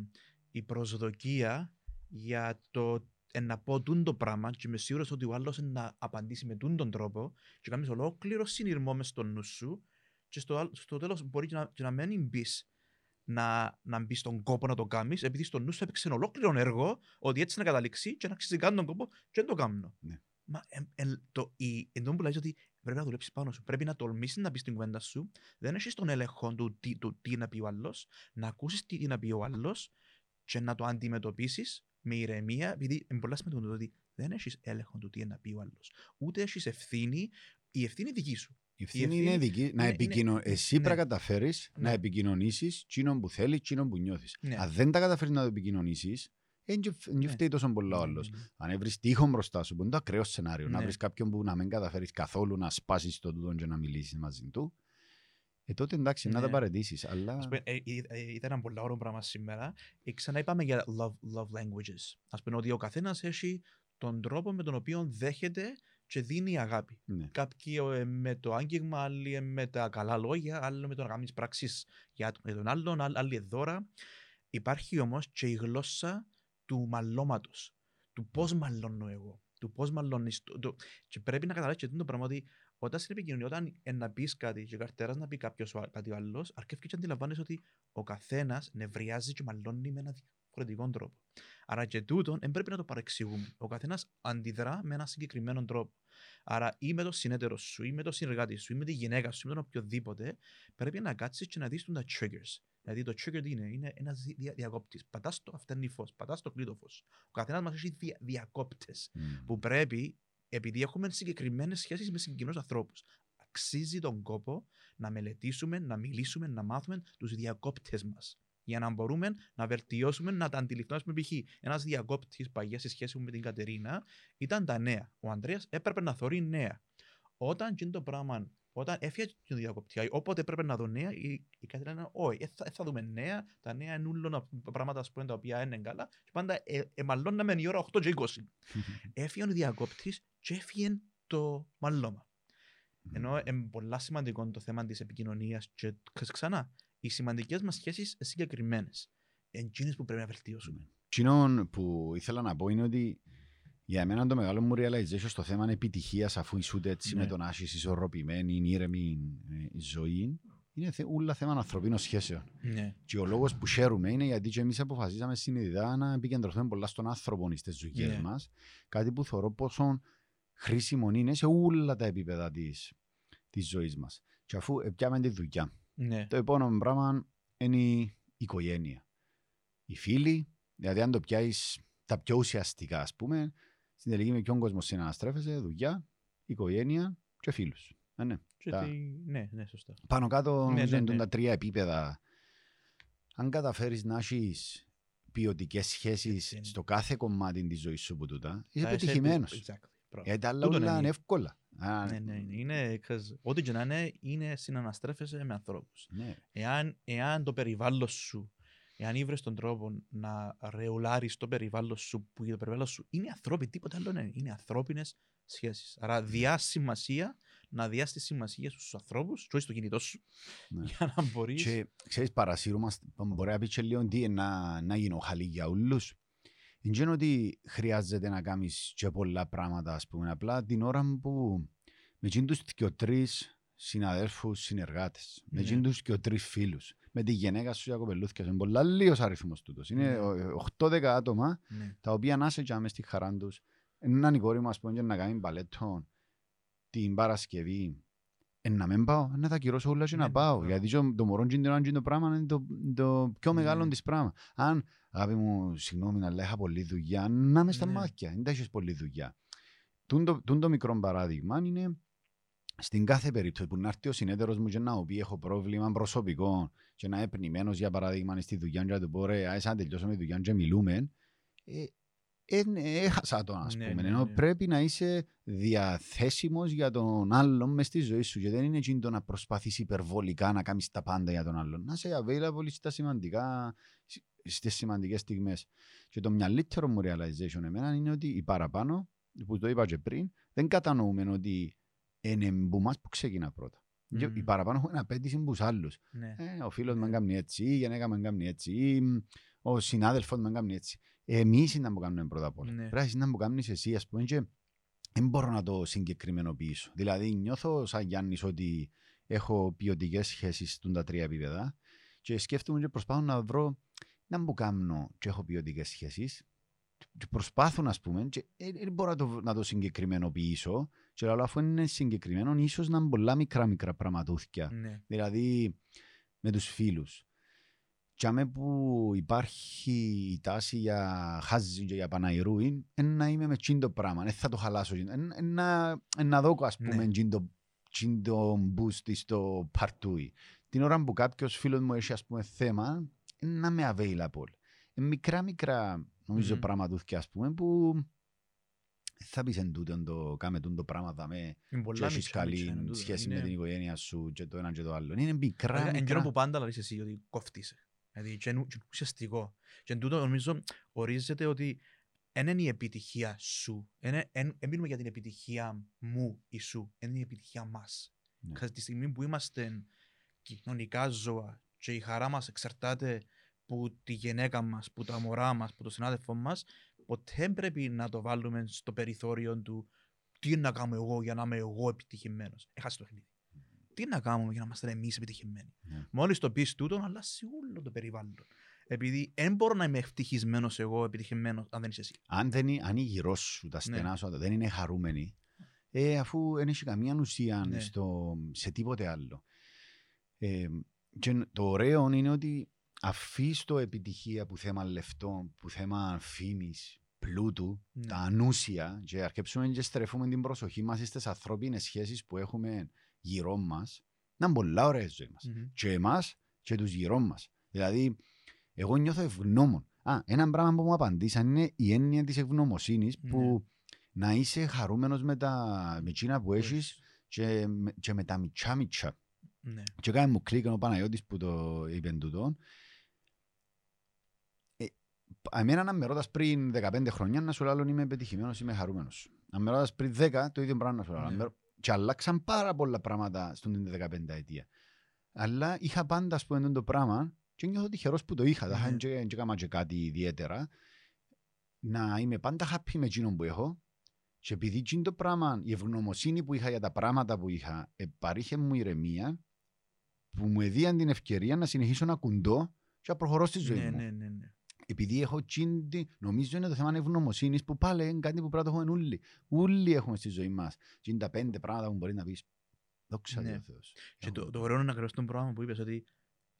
η προσδοκία για το ε, να πω τούν το πράγμα και είμαι σίγουρος ότι ο άλλος να απαντήσει με τούν τον τρόπο και κάνεις ολόκληρο συνειρμό μες στο νου σου και στο, άλλ- στο τέλος μπορεί και να, και να μην μπεις να, να μπει στον κόπο να το κάνεις επειδή στο νου σου έπαιξε ένα ολόκληρο έργο ότι έτσι να καταλήξει και να αξίζει καν τον κόπο και δεν το κάνω. Ναι. Μα εν, εν, το, η, εν τω που λέει ότι πρέπει να δουλέψεις πάνω σου. Πρέπει να τολμήσεις να πει την κουβέντα σου. Δεν έχεις τον έλεγχο του τι, του τι να πει ο άλλος, να ακούσεις τι να πει ο άλλος και να το αντιμετωπίσεις με ηρεμία, επειδή είναι πολλά σημαντικό το ότι δεν έχεις έλεγχο του τι να πει ο άλλος. Ούτε έχεις ευθύνη, η ευθύνη είναι δική σου. Η ευθύνη ευθύνη είναι δική. Να είναι- επικοινω... είναι- Εσύ ναι. πρέπει να καταφέρεις να Ναι. επικοινωνήσεις εκείνον που θέλεις, εκείνον που νιώθεις. Ναι. Αν δεν τα καταφέρεις να το επικοινωνήσεις, δεν Ναι. φταίει τόσο πολύ ο άλλο. Ναι, ναι, ναι. Αν βρει τείχο μπροστά σου, που είναι το ακραίο σενάριο, να Ναι. βρεις κάποιον που να μην καταφέρεις καθόλου να σπάσεις το τούτο και να μιλήσεις μαζί του, ε, τότε εντάξει, να τα Ναι. παρετήσεις. Αλλά. Ας πούμε, ε, ε, ε, ήταν ένα πολύ ωραίο πράγμα σήμερα. Ε, ξανά είπαμε για love, love languages. Ας πούμε ότι ο καθένας έχει τον τρόπο με τον οποίο δέχεται και δίνει αγάπη. Ναι. Κάποιοι ε, με το άγγιγμα, άλλοι ε, με τα καλά λόγια, άλλοι με το να κάνεις πράξεις για τον- για τον άλλον, άλλοι άλλοι δώρα. Υπάρχει όμως και η γλώσσα του μαλώματος. Του πώς μαλώνω εγώ. Του πώς μαλώνεις. Και πρέπει να καταλάβεις και το πράγμα ότι όταν στην επικοινωνία, όταν ε, να πεις κάτι και καρτέρας να πει κάποιος κάτι άλλος, αρκεύει και αντιλαμβάνεσαι ότι ο καθένας νευριάζει και μαλώνει με έναν διαφορετικό τρόπο. Άρα και τούτον δεν πρέπει να το παρεξηγούμε. Ο καθένας αντιδρά με έναν συγκεκριμένο τρόπο. Άρα ή με το συνέτερο σου, ή με το συνεργάτη σου, ή με τη γυναίκα σου, ή με τον οποιοδήποτε, πρέπει να κάτσεις και να δεις τα triggers. Δηλαδή το trigger τι είναι, είναι ένας δια, διακόπτης. Πατάς το αυτέρνει φω, πατάς το κλείτο φω. Ο καθένας μας έχει δια, διακόπτες Μμ. που πρέπει, επειδή έχουμε συγκεκριμένες σχέσεις με συγκεκριμένους ανθρώπους, αξίζει τον κόπο να μελετήσουμε, να μιλήσουμε, να μάθουμε τους διακόπτες μας. Για να μπορούμε να βελτιώσουμε, να τα αντιληφθούμε. Α πούμε, π.χ. ένας διακόπτης παγιάς στη σχέση μου με την Κατερίνα ήταν τα νέα. Ο Ανδρέας έπρεπε να θωρεί νέα. Όταν γίνει το πράγμα, όταν έφυγε το διακοπτή, όποτε έπρεπε να δω νέα, η, η Κατερίνα είναι, Όχι, ε, θα, ε, θα δούμε νέα. Τα νέα είναι ούλων πράγματα ας πούμε, τα οποία είναι καλά. Και πάντα ε, εμαλώναμε η ώρα 8 και 20 έφυγε ο διακόπτης και έφυγε το μαλλώμα. Ενώ είναι πολύ σημαντικό το θέμα της επικοινωνίας και ξ- ξανά, οι σημαντικές μας σχέσεις είναι συγκεκριμένε. εντζήνες που πρέπει να βελτιώσουμε. Κοινό που ήθελα να πω είναι ότι για μένα το μεγάλο μου realization στο θέμα είναι επιτυχίας αφού είσαι έτσι Ναι. με τον άσχη ισορροπημένη, ήρεμη ε, ζωή. Είναι θε, ούλα θέμα ανθρωπίνων σχέσεων. Ναι. Και ο λόγος που χαίρουμε είναι γιατί και εμείς αποφασίσαμε συνειδητά να επικεντρωθούμε πολλά στον άνθρωπο στις ζωές Ναι. μας. Κάτι που θεωρώ πόσο χρήσιμο είναι σε όλα τα επίπεδα της της ζωής μας. Και αφού πιάμε τη δουλειά, Ναι. το επόμενο πράγμα είναι η οικογένεια. Οι φίλοι, δηλαδή αν το πιάσεις τα πιο ουσιαστικά, ας πούμε, στην τελική με ποιον κόσμο συναναστρέφεσαι, δουλειά, οικογένεια και φίλους. Ε, ναι. Και Τα- τι- Ναι, ναι, σωστά. Πάνω κάτω Ναι, νομίζω ναι, είναι ναι. τα τρία επίπεδα. Αν καταφέρεις να έχεις ποιοτικές σχέσεις Έτσι είναι. στο κάθε κομμάτι της ζωής σου που τούτα, είσαι Θα είσαι πετυχημένος. επι- Exactly. Μπράβο. Γιατί τα άλλα Τούτον όλα είναι. είναι εύκολα. Α, Ναι, ναι, ναι. Είναι, 'cause ό,τι και να είναι, είναι συναναστρέφεσαι με ανθρώπους. ναι. Εάν, εάν το περιβάλλον σου, εάν ήβρες τον τρόπο να ρεουλάρεις το περιβάλλον σου, που το περιβάλλον σου είναι ανθρώπινο, τίποτα άλλο δεν είναι. Είναι ανθρώπινες σχέσεις. Άρα διά σημασία να διάς τη σημασία στους ανθρώπους, και όχι στο κινητό σου, Ναι. για να μπορείς... Και ξέρεις παρασύρουμε, μπορεί να πεις και λίγο τι είναι να, να γίνω χαλί για όλους. Δεν είναι ότι χρειάζεται να κάνεις και πολλά πράγματα, ας πούμε, απλά την ώρα που με εκείνους τους και τρεις συναδέλφους, συνεργάτες, με Ναι. εκείνους και τρεις φίλους, με τη γυναίκα σου για κοπελούθηκες, είναι πολλά λίγος αριθμός τούτος. Είναι Ναι. ο- 8-10 άτομα Ναι. τα οποία να σε και μες στη χαρά τους. Έναν η κόρη μου, ας πούμε, και να κάνει μπαλέτο την Παρασκευή. Ε, να μην πάω, να τα κυρώσω όλα και Ναι, να ναι, πάω. μπράβο. Γιατί το, το μωρό και την ώρα και το πράγμα είναι το, το πιο Ναι. μεγάλο της πράγμα. Αν, αγάπη μου, συγγνώμη, αλλά είχα πολλή δουλειά, να είμαι στα Ναι. μάτια, δεν τα έχεις πολλή δουλειά. Τούν το, τούν το μικρό παράδειγμα είναι στην κάθε περίπτωση που να έρθει ο συνέτερος μου και να πει έχω πρόβλημα προσωπικό και να είναι πνημένος για παράδειγμα στη δουλειά και να του πω ρε, άσε να τελειώσουμε τη δουλειά και μιλούμε, ε, ε, ναι, έχασα τον ας Ναι, πούμε. ναι, Ενώ ναι. πρέπει να είσαι διαθέσιμος για τον άλλον μες στη ζωή σου και δεν είναι εκείνο το να προσπαθείς υπερβολικά να κάνεις τα πάντα για τον άλλον. Να είσαι available στα σημαντικά, στις σημαντικές στιγμές. Και το μυαλύτερο μου realization εμένα είναι ότι οι παραπάνω, που το είπα και πριν, δεν κατανοούμε ότι είναι που μας που ξεκινά πρώτα. Και Μμμ. Οι παραπάνω έχουν απέτηση από τους άλλους. Ναι. Ε, ο φίλος με Ναι. κάνει έτσι, η γυναίκα με κάνει έτσι, ή, μ, ο συνάδελφος με κάνει έτσι. Εμείς είναι να που κάνουμε πρώτα απ' όλα. Ναι. Πρέπει να που κάνεις εσύ, ας πούμε, και δεν μπορώ να το συγκεκριμενοποιήσω. Δηλαδή, νιώθω σαν Γιάννης ότι έχω ποιοτικές σχέσεις στον τα τρία επίπεδα και σκέφτομαι και προσπάθω να βρω να μου κάνω και έχω ποιοτικές σχέσεις και προσπάθω, ας πούμε, και ε, δεν μπορώ να το, να το συγκεκριμενοποιήσω και λέω, αφού είναι συγκεκριμένο, ίσως να είναι πολλά μικρά μικρά πραγματούθια. Ναι. Δηλαδή με τους φίλους. Και αμέ που υπάρχει η τάση για χάζι και για παναϊρούιν, είναι να είμαι με τσιν το πράγμα, δεν θα το χαλάσω. Είναι να, εν να δω, ας πούμε, Ναι. τσιν το, τσιν το boost στο παρτούι. Την ώρα που κάποιος φίλος μου έχει, ας πούμε, θέμα, είναι να είμαι available. Είναι μικρά μικρά, νομίζω, Μμμ. πραγματούθια, ας πούμε, που θα πεις εν τούτον το κάμε τούτο το πράγμα δαμέ Είναι και πολλά έχεις μίτσια, μίτσια, είναι καλή τούτο. σχέση Είναι- με την οικογένεια σου και το ένα και το άλλο. Είναι μικρά, Εν μικρά. καιρό που πάντα λαλείς εσύ ότι κόφτησε. Δηλαδή, και είναι και είναι ουσιαστικό. Και εν τούτο νομίζω ορίζεται ότι δεν είναι η επιτυχία σου. Δεν μιλούμε για την επιτυχία μου ή σου. Είναι η επιτυχία μας. Ναι. Ναι. τη στιγμή που είμαστε κοινωνικά ζώα και η χαρά μας εξαρτάται που τη γυναίκα μας, που τα μωρά μας, που το συνάδελφο μας, ποτέ πρέπει να το βάλουμε στο περιθώριο του τι να κάνω εγώ για να είμαι εγώ επιτυχημένος. Έχασε το παιχνίδι. Τι να κάνουμε για να είμαστε εμείς επιτυχημένοι. Ναι. Μόλις το πεις τούτο, αλλάζει όλο το περιβάλλον. Επειδή δεν μπορώ να είμαι ευτυχισμένος εγώ, επιτυχημένος, αν δεν είσαι εσύ. Αν, δεν είναι, αν η γύρω σου, τα Ναι. στενά σου, δεν είναι χαρούμενοι, ε, αφού δεν έχει καμία ουσία Ναι. στο, σε τίποτε άλλο. Ε, και το ωραίο είναι ότι αφήσει το επιτυχία που θέμα λεφτών, που θέμα φήμης, πλούτου, Ναι. τα ανούσια και αρκέψουμε και στρέφουμε την προσοχή μας στις ανθρώπινες σχέσεις που έχουμε γύρω μας, να είναι πολλά ωραία η ζωή μας. Μμμ. και εμάς και τους γύρω μας. Δηλαδή, εγώ νιώθω ευγνώμων. Α, ένα πράγμα που μου απαντήσαν είναι η έννοια της ευγνωμοσύνης που να είσαι χαρούμενος με τα με εκείνα που έχεις και, με- και με τα μιτσά μιτσά. Ναι. Και κάνει μου κλικ ο Παναγιώτης που το είπε τούτο. Ε, εμένα να με ρωτάς πριν 15 χρόνια να σου λέω είμαι επιτυχημένος, είμαι χαρούμενος. Να με ρωτάς πριν 10 το ίδιο πράγμα να σου λέω. Ναι. Να με- Και αλλάξαν πάρα πολλά πράγματα στον 15 ετία. Αλλά είχα πάντα ας πούμε το πράγμα και νιώθω τυχερός που το είχα, Ναι. δεν και, και έκανα και κάτι ιδιαίτερα. Να είμαι πάντα happy με εκείνο που έχω και επειδή εκείνο το πράγμα, η ευγνωμοσύνη που είχα για τα πράγματα που είχα, ε, παρήχε μου ηρεμία που μου έδιαν την ευκαιρία να συνεχίσω να κουντώ και να προχωρώ στη ζωή Ναι, μου. ναι, ναι, ναι. Επειδή έχω τσίντη, νομίζω είναι το θέμα ευγνωμοσύνης που πάλι είναι κάτι που πρέπει να το έχουμε όλοι. Όλοι έχουμε στη ζωή μας. Τι είναι τα πέντε πράγματα που μπορεί να πεις. Δόξα Ναι. τω Θεός. Και το, το ωραίο είναι ακριβώς το πράγμα που είπες ότι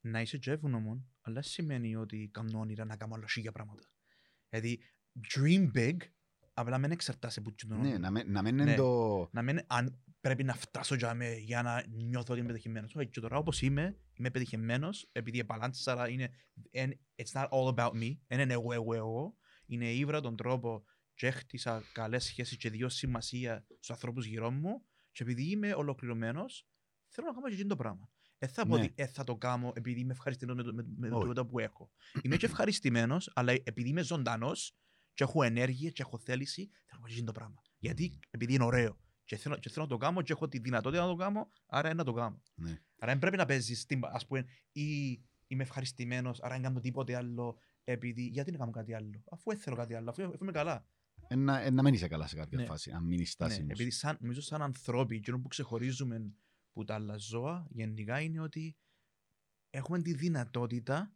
να είσαι και ευγνώμων, αλλά σημαίνει ότι κάνω όνειρα να κάνω άλλα χίλια πράγματα. Δηλαδή, dream big, απλά μην εξαρτάσαι από το Ναι, όνειρο. να μην, να μην Ναι. είναι το. Να μην, αν πρέπει να φτάσω για, με, για να νιώθω ότι είμαι πετυχημένος. Όχι, και τώρα όπως είμαι, είμαι πετυχημένος, επειδή επαλάντησα, αλλά είναι, and it's not all about me, δεν είναι εγώ, εγώ, εγώ. Είναι ήβρα τον τρόπο και έχτισα καλές σχέσεις και δύο σημασία στους ανθρώπους γύρω μου και επειδή είμαι ολοκληρωμένος, θέλω να κάνω και εκείνο το πράγμα. Ε, θα πω Ναι. ότι ε, θα το κάνω επειδή είμαι ευχαριστημένος με, το- με, με Όχι. το που έχω. Είμαι και ευχαριστημένος, αλλά επειδή είμαι ζωντανός και έχω ενέργεια και έχω θέληση, θέλω να κάνω και εκείνο το πράγμα. Γιατί; Επειδή είναι ωραίο. Και θέλω, και θέλω να το κάνω και έχω τη δυνατότητα να το κάνω, άρα είναι να το κάνω. Ναι. Άρα δεν πρέπει να παίζεις, την, ας πούμε, ή είμαι ευχαριστημένος, άρα δεν κάνω τίποτε άλλο, επειδή, γιατί να κάνω κάτι άλλο, αφού δεν θέλω κάτι άλλο, αφού, αφού είμαι καλά. Ε, να, ε, να μην είσαι καλά σε κάποια Ναι. φάση, αν μείνει Ναι, στάσιμος. επειδή σαν, νομίζω σαν ανθρώποι, εκείνο που ξεχωρίζουμε που τα άλλα ζώα, γενικά είναι ότι έχουμε τη δυνατότητα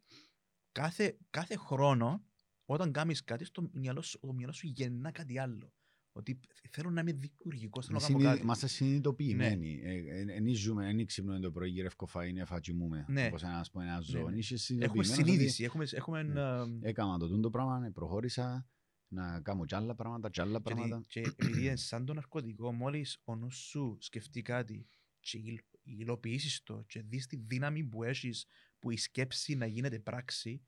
κάθε, κάθε χρόνο, όταν κάνεις κάτι, στο μυαλό σου, το μυαλό σου γεννά κάτι άλλο. Ότι θέλω να είμαι δημιουργικός, θέλω να κάνω κάτι. Είμαστε συνειδητοποιημένοι. Δεν ζούμε, δεν ξυπνούμε το πρωί, γυρεύκω φαΐ, είναι φατσιμούμε. Ναι. Όπως ένας πω ένας ζώος. ναι. Είσαι Έχουμε συνειδητοποιημένος ότι συνείδηση, έχουμε, έχουμε Ναι. ε, Έκανα το τούτο πράγμα, ναι, προχώρησα να κάνω κι άλλα πράγματα, κι άλλα Και, δι- πράγματα. και επειδή είναι σαν το ναρκωτικό, μόλις ο νους σου σκεφτεί κάτι και υλ- υλοποιήσεις το και δεις τη δύναμη που έχεις που η σκέψη να γίνεται πράξη,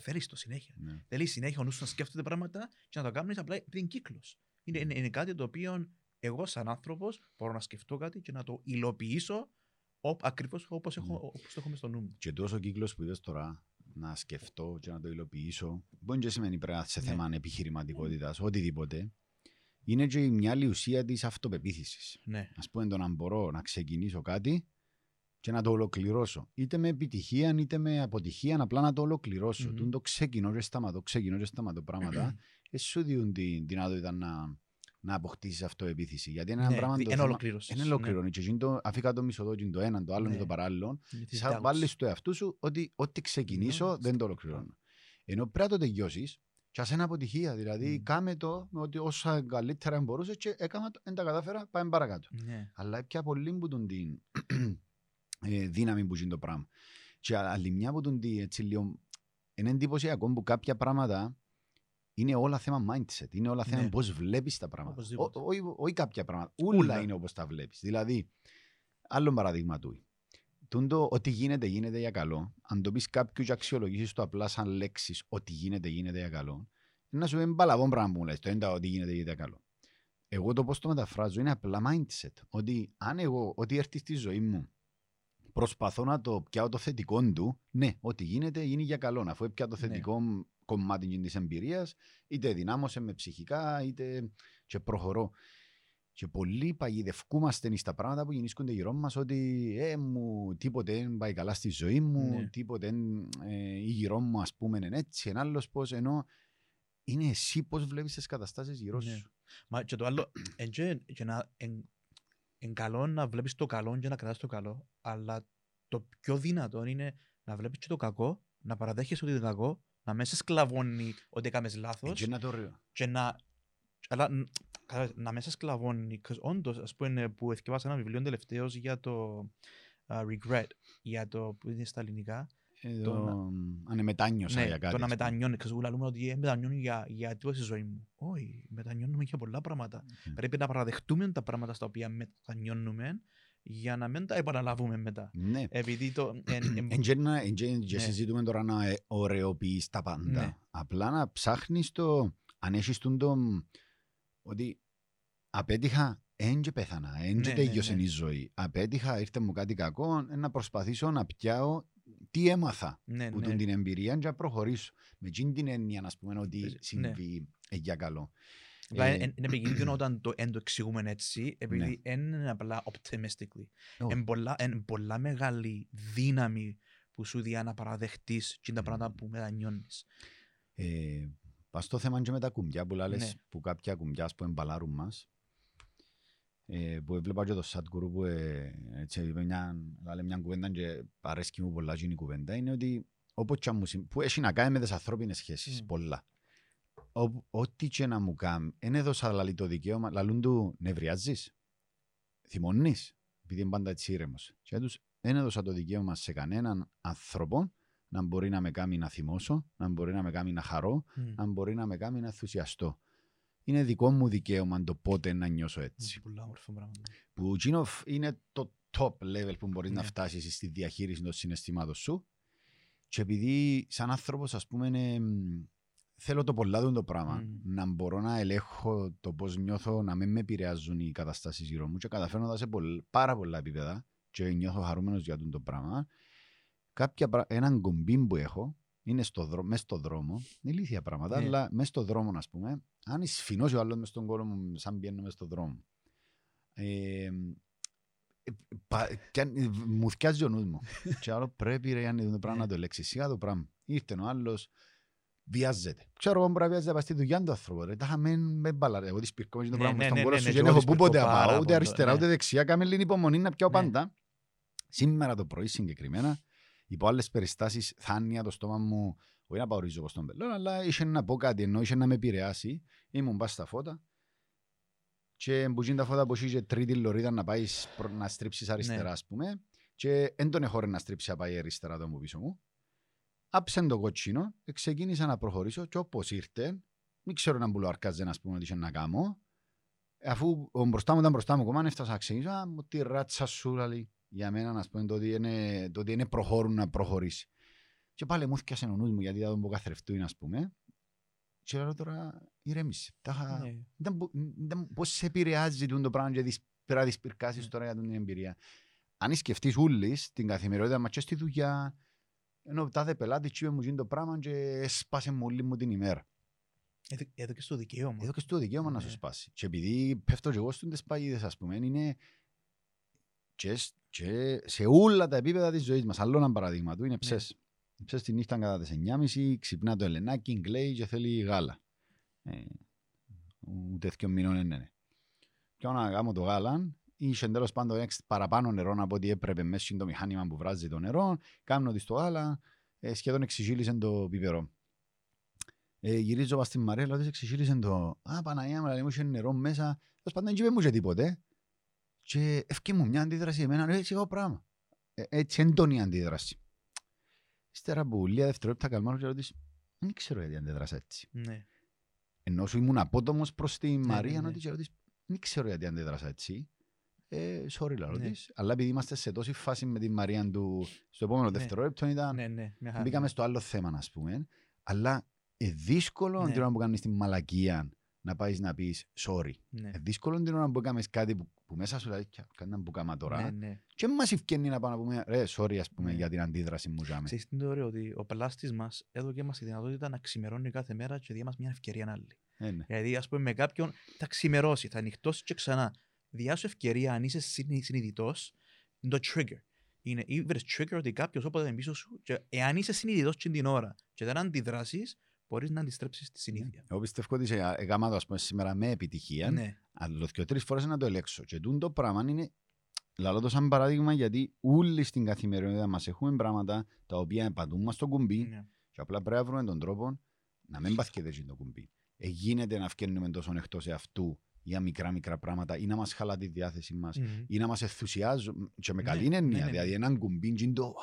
θέλεις το συνέχεια. Ναι. Θέλεις συνέχεια ο νους σου να σκέφτεται πράγματα και να το κάνεις απλά επειδή είναι κύκλος. Είναι, είναι, είναι κάτι το οποίο εγώ σαν άνθρωπος μπορώ να σκεφτώ κάτι και να το υλοποιήσω όπ, ακριβώς όπως, έχω, Ναι. όπως το έχω μες στο νου μου. Και τόσο κύκλος που είδες τώρα, να σκεφτώ και να το υλοποιήσω, μπορεί και σημαίνει πρέπει να σε Ναι. θέμα επιχειρηματικότητας, οτιδήποτε, είναι και μια άλλη ουσία της αυτοπεποίθησης. Ναι. Α πούμε, το να μπορώ να ξεκινήσω κάτι και να το ολοκληρώσω. Είτε με επιτυχία, είτε με αποτυχία, απλά να το ολοκληρώσω. Μμμ. Τούν το ξεκινώ και σταματώ, ξεκινώ και σταματώ πράγματα, ε, σου δίνουν την δυνατότητα να, να αποκτήσεις αυτοεπίθεση. Γιατί είναι ένα Ναι, πράγμα. δι- το εν θέμα- ολοκλήρωσης, εν ναι. ολοκληρώνει. Και εκείνο το, αφήκα το μισό το ένα, το άλλο Ναι. είναι το παράλληλο. Γιατί Θα doubts. βάλει στο εαυτό σου ότι ό,τι ξεκινήσω Ναι, δεν το ολοκληρώνω. Ενώ πρέπει να το τελειώσεις, και ας είναι αποτυχία. Δηλαδή, Μμ. κάμε το με ότι όσα καλύτερα μπορούσες και έκανα το, δεν τα κατάφερα, πάμε παρακάτω. Ναι. Αλλά πια πολύ που τον την ε, δύναμη που είναι το πράγμα. Και α- άλλη μια που τον την έτσι λίγο, είναι εντυπωσιακό που κάποια πράγματα είναι όλα θέμα mindset. Είναι όλα θέμα Ναι. πώς βλέπεις τα πράγματα. Οπωσδήποτε. Ό- ό- Όχι κάποια πράγματα. Όλα Ούλα. είναι όπως τα βλέπεις. Δηλαδή, άλλο παραδείγμα του. Τούντο ότι γίνεται, γίνεται για καλό. Αν το πεις κάποιους και αξιολογήσεις το απλά σαν λέξεις ότι γίνεται, γίνεται για καλό, να σου είναι μπαλαβόν πράγμα που μου λες. Το είναι ότι γίνεται, γίνεται για καλό. Εγώ το πώς το μεταφράζω είναι απλά mindset. Ότι αν εγώ, ότι έρθει στη ζωή μου, προσπαθώ να το πιάω το θετικό του, ναι, ό,τι γίνεται γίνει για καλό. Αφού έπια το Ναι. θετικό μ- κομμάτι της εμπειρίας, είτε δυνάμωσε με ψυχικά, είτε και προχωρώ. Και πολλοί παγιδευκούμαστε στα πράγματα που γεννήσκονται γύρω μας ότι ε, μου, τίποτε δεν πάει καλά στη ζωή μου, Ναι. τίποτε δεν, ε, ή γύρω μου, ας πούμε, είναι έτσι, ένα άλλος πώς. Ενώ είναι εσύ πώς βλέπεις τις καταστάσεις γύρω Ναι. σου. Μα και το άλλο, εν, και, και να, εν, εν καλό να βλέπεις το καλό και να κρατάς το καλό, αλλά το πιο δυνατό είναι να βλέπεις και το κακό, να παραδέχεσαι ότι είναι κακό, να μέσα σκλαβώνει ότι έκαμες λάθος Έτσι είναι το ωραίο. και να, αλλά, ν- καλά, να μέσα σκλαβώνει, because όντως, ας πούμε, που εθιέβασα ένα βιβλίο τελευταίως για το α, regret, για το που είναι στα ελληνικά, Ε, Το το, να- ανεμετάνιωσα ναι, για κάτι. το να ας πούμε. μετανιώνει. Ξέρω, λαλούμε ότι ε, μετανιώνει για, για τίποτα στη ζωή μου. Όχι, μετανιώνουμε για πολλά πράγματα. Ναι. Πρέπει να παραδεχτούμε τα πράγματα στα οποία μετανιώνουμε για να μην τα επαναλάβουμε μετά. Ναι. Επειδή το. εν- εν- Εν και να- εν και- και Ναι. συζητούμε τώρα να ε, ωραιοποιείς τα πάντα. Ναι. Απλά να ψάχνεις το, αν έχεις τον το, ότι απέτυχα, εν και πέθανα, εν και Ναι, ναι, τέλειωσε ναι. η ζωή. Απέτυχα, ήρθε μου κάτι κακό, ε, να προσπαθήσω να πιάω τι έμαθα ναι, που ναι. τον την εμπειρία και να προχωρήσω. Με εκείνη την έννοια, να πούμε, ότι Ναι. συμβεί ε, για καλό. Απλά Ε, εν- είναι επικίνδυνο όταν το, εν το εξηγούμε έτσι, επειδή Ναι. εν είναι απλά optimistically. Όχι. Εν πολλά, εν πολλά μεγάλη δύναμη που σου διά να παραδεχτείς και τα πράγματα που μετανιώνεις. Ε, πας στο θέμα και με τα κουμπιά που λες, Ναι. που κάποια κουμπιά που εμπαλάρουν μας. Ε, που έβλεπα και το Σατγκουρού που ε, έτσι, είπε μια, λάλε μια κουβέντα και αρέσκει μου πολλά και είναι η κουβέντα είναι ότι όπως και αν μου συμ- που έχει να κάνει με τις ανθρώπινες σχέσεις Μμ. πολλά. Ο- Ό,τι και να μου κάνει, δεν έδωσα λαλή το δικαίωμα, λαλούν του νευριάζεις, θυμώνεις, επειδή είναι πάντα έτσι ήρεμος. Και τους δεν έδωσα το δικαίωμα σε κανέναν άνθρωπο να μπορεί να με κάνει να θυμώσω, να μπορεί να με κάνει να χαρώ, Μμ. να μπορεί να με κάνει να ενθουσιαστώ. Είναι δικό μου δικαίωμα το πότε να νιώσω έτσι. Πολλά όμορφο πράγμα. Που εκείνο φ- είναι το top level που μπορείς να Ναι. φτάσεις στη διαχείριση των συναισθημάτων σου. Και επειδή σαν άνθρωπος ας πούμε είναι, μ, θέλω το πολλά του το πράγμα, Μμ. να μπορώ να ελέγχω το πώς νιώθω, να μην με επηρεάζουν οι καταστάσεις γύρω μου και καταφέρνω να τα σε πολλ- πάρα πολλά επίπεδα και νιώθω χαρούμενος για τούτο το πράγμα. Κάποια, πρα- έναν κομπίν που έχω είναι στο δρό, μες στο δρόμο, είναι ηλίθια πράγματα, Ναι. αλλά μέσα στο δρόμο, ας πούμε, αν σφινώσει ο άλλος μες στον κόλλο μου, σαν πιένω μες στο δρόμο. Ε, ε, πα- κι αν- ε, μου θυκιάζει ο νους μου. και άλλο πρέπει ρε Γιάννη το πράγμα Ναι. να το ελέγξεις. Σιγά το πράγμα. Ήρθε ο άλλος, βιάζεται. Ξέρω εγώ μπορεί να βιάζεται να πάει στη δουλειά του άνθρωπου. Ρε. Τα είχαμε με μπαλαρέ. Εγώ τις πυρκώ το Ναι, πράγμα ναι, μες στον ναι, κόλλο ναι, σου ναι, και και δεν εγώ έχω πού τις ποτέ να πυρκώ πάω. πάρα Ούτε πολύ, αριστερά ναι. ούτε δεξιά. Κάμε λίγη υπομονή να πιάω Ναι. πάντα. Σήμερα το πρωί συγκεκριμένα, υπό άλλες περιστάσεις, θα άνοιγα το στόμα μου, όχι να παορίζω όπως τον πελόν, αλλά είχε να πω κάτι, ενώ είχε να με επηρεάσει. Ήμουν πας στα φώτα και που γίνει τα φώτα που είχε τρίτη λωρίδα να πάεις να στρίψεις αριστερά, Ναι. ας πούμε, και δεν τον έχω να στρίψει να πάει αριστερά το μου πίσω μου. Άψε το κοτσίνο, ξεκίνησα να προχωρήσω και όπως ήρθε, δεν ξέρω να μπουλо αρκάζε να πούμε ότι είχε να κάνω, αφού ο μπροστά μου ήταν μπροστά μου κομμάτι, έφτασα να ξεκινήσω, α, μου τη ράτσα σου, λαλή, για μένα, να πούμε, το ότι είναι, το ότι είναι προχωρούν να προχωρήσει. Και πάλι μου έφτιασε ο νους μου, γιατί ήταν τον που καθρεφτούει, ας πούμε, και λέω τώρα, ηρέμησε. Τα είχα- Ναι. ήταν που- ήταν πώς σε επηρεάζει τούτο το πράγμα και δεις- πρέπει να δυσπυρκάσεις Ναι. τώρα για την εμπειρία. Αν σκεφτείς ούλης την καθημερινότητα μας και στη δουλειά, ενώ τάδε πελάτη και είπε μου γίνει το πράγμα και έσπασε μου όλη μου την ημέρα. Έδω- Έδω και στο δικαίωμα. Εδώ και στο δικαίωμα να σου Ναι. σπάσει. Και επειδή πέφτω και εγώ στις παγίδες, ας πούμε, είναι και, σ- και σε όλα τα επίπεδα της ζωής μας. Άλλο ένα παραδείγμα του είναι ψες. Ψες τη νύχτα κατά τις 9.30, ξυπνά το Ελενάκι, γκλέει και θέλει γάλα. Ε, ούτε δύο μηνών είναι. ναι. Και όταν κάνω το γάλα, είχε τέλος πάντων έξ- παραπάνω νερό από ό,τι έπρεπε μέσα στο μηχάνημα που βράζει το νερό. Κάνω της στο γάλα, ε, σχεδόν εξηγήλισε το πιπερό. Ε, γυρίζω πας στην Μαρία, λέω της εξηγήλισε το «Α, Παναγία μου, λέει, μου είχε νερό μέσα». Τέλος πάντων, δεν είπε μου και τίποτε. Και ευκεί μου μια αντίδραση εμένα, «Ρε, έτσι εγώ πράγμα». Ε, έτσι έντονη αντίδραση. Ύστερα που λίγα δευτερόλεπτα καλμάρω και λέω της, δεν ξέρω γιατί αντέδρασα έτσι. Ναι. Ενώ σου ήμουν απότομος προς τη Μαρία, ναι. ότι και λέω της, δεν ξέρω γιατί αντέδρασα έτσι. Ε, sorry, λέω Ναι. της. Αλλά επειδή είμαστε σε τόση φάση με τη Μαρία του, στο επόμενο Ναι. δευτερόλεπτο ήταν Ναι, ναι. μια χαρά. Μπήκαμε στο άλλο θέμα, να πούμε. Αλλά είναι δύσκολο Ναι. την ώρα που κάνεις την μαλακία να πάεις να πεις sorry. Ναι. Ε, δύσκολο την ώρα που κάνεις κάτι που, που μέσα σου λέει κάντε που κάμα τώρα. Ναι, ναι. Και μας ευκαινεί να πάμε να πούμε ρε sorry ας πούμε Ναι. για την αντίδραση μου. Ζάμε. Ξέρεις τι είναι το ωραίο, ότι ο πελάστης μας έδωκε μας τη δυνατότητα να ξημερώνει κάθε μέρα και δίνει μας μια ευκαιρία άλλη. Ε, ναι. Δηλαδή, ας πούμε, με κάποιον θα ξημερώσει, θα ανοιχτώσει και ξανά. Διά σου ευκαιρία, αν είσαι συνειδητός, είναι το trigger. Είναι ή βρες trigger ότι κάποιος όποτε είναι πίσω σου, και εάν είσαι συνειδητός την ώρα και δεν αντιδράσεις, μπορείς να αντιστρέψεις τη συνήθεια. Εγώ πιστεύω ότι σε- έκανα το ας πούμε σήμερα με επιτυχία. Ναι, Αλλά και τρεις φορές να το ελέξω. Και τούτο το πράγμα είναι, λαλώ το σαν παράδειγμα, γιατί όλοι στην καθημερινότητα μας έχουμε πράγματα τα οποία πατούν μας στο κουμπί ναι. και απλά πρέπει να βρούμε τον τρόπο να μην παθηκέται έτσι το κουμπί. Ε, γίνεται να φτιάχνουμε τόσο εκτός εαυτού για μικρά μικρά πράγματα ή να μας χαλά τη διάθεση μας Μμμ. ή να μας ενθουσιάζουν και με Ναι, καλή ναι, έννοια. ναι, Δηλαδή ναι. έναν κουμπί και είναι το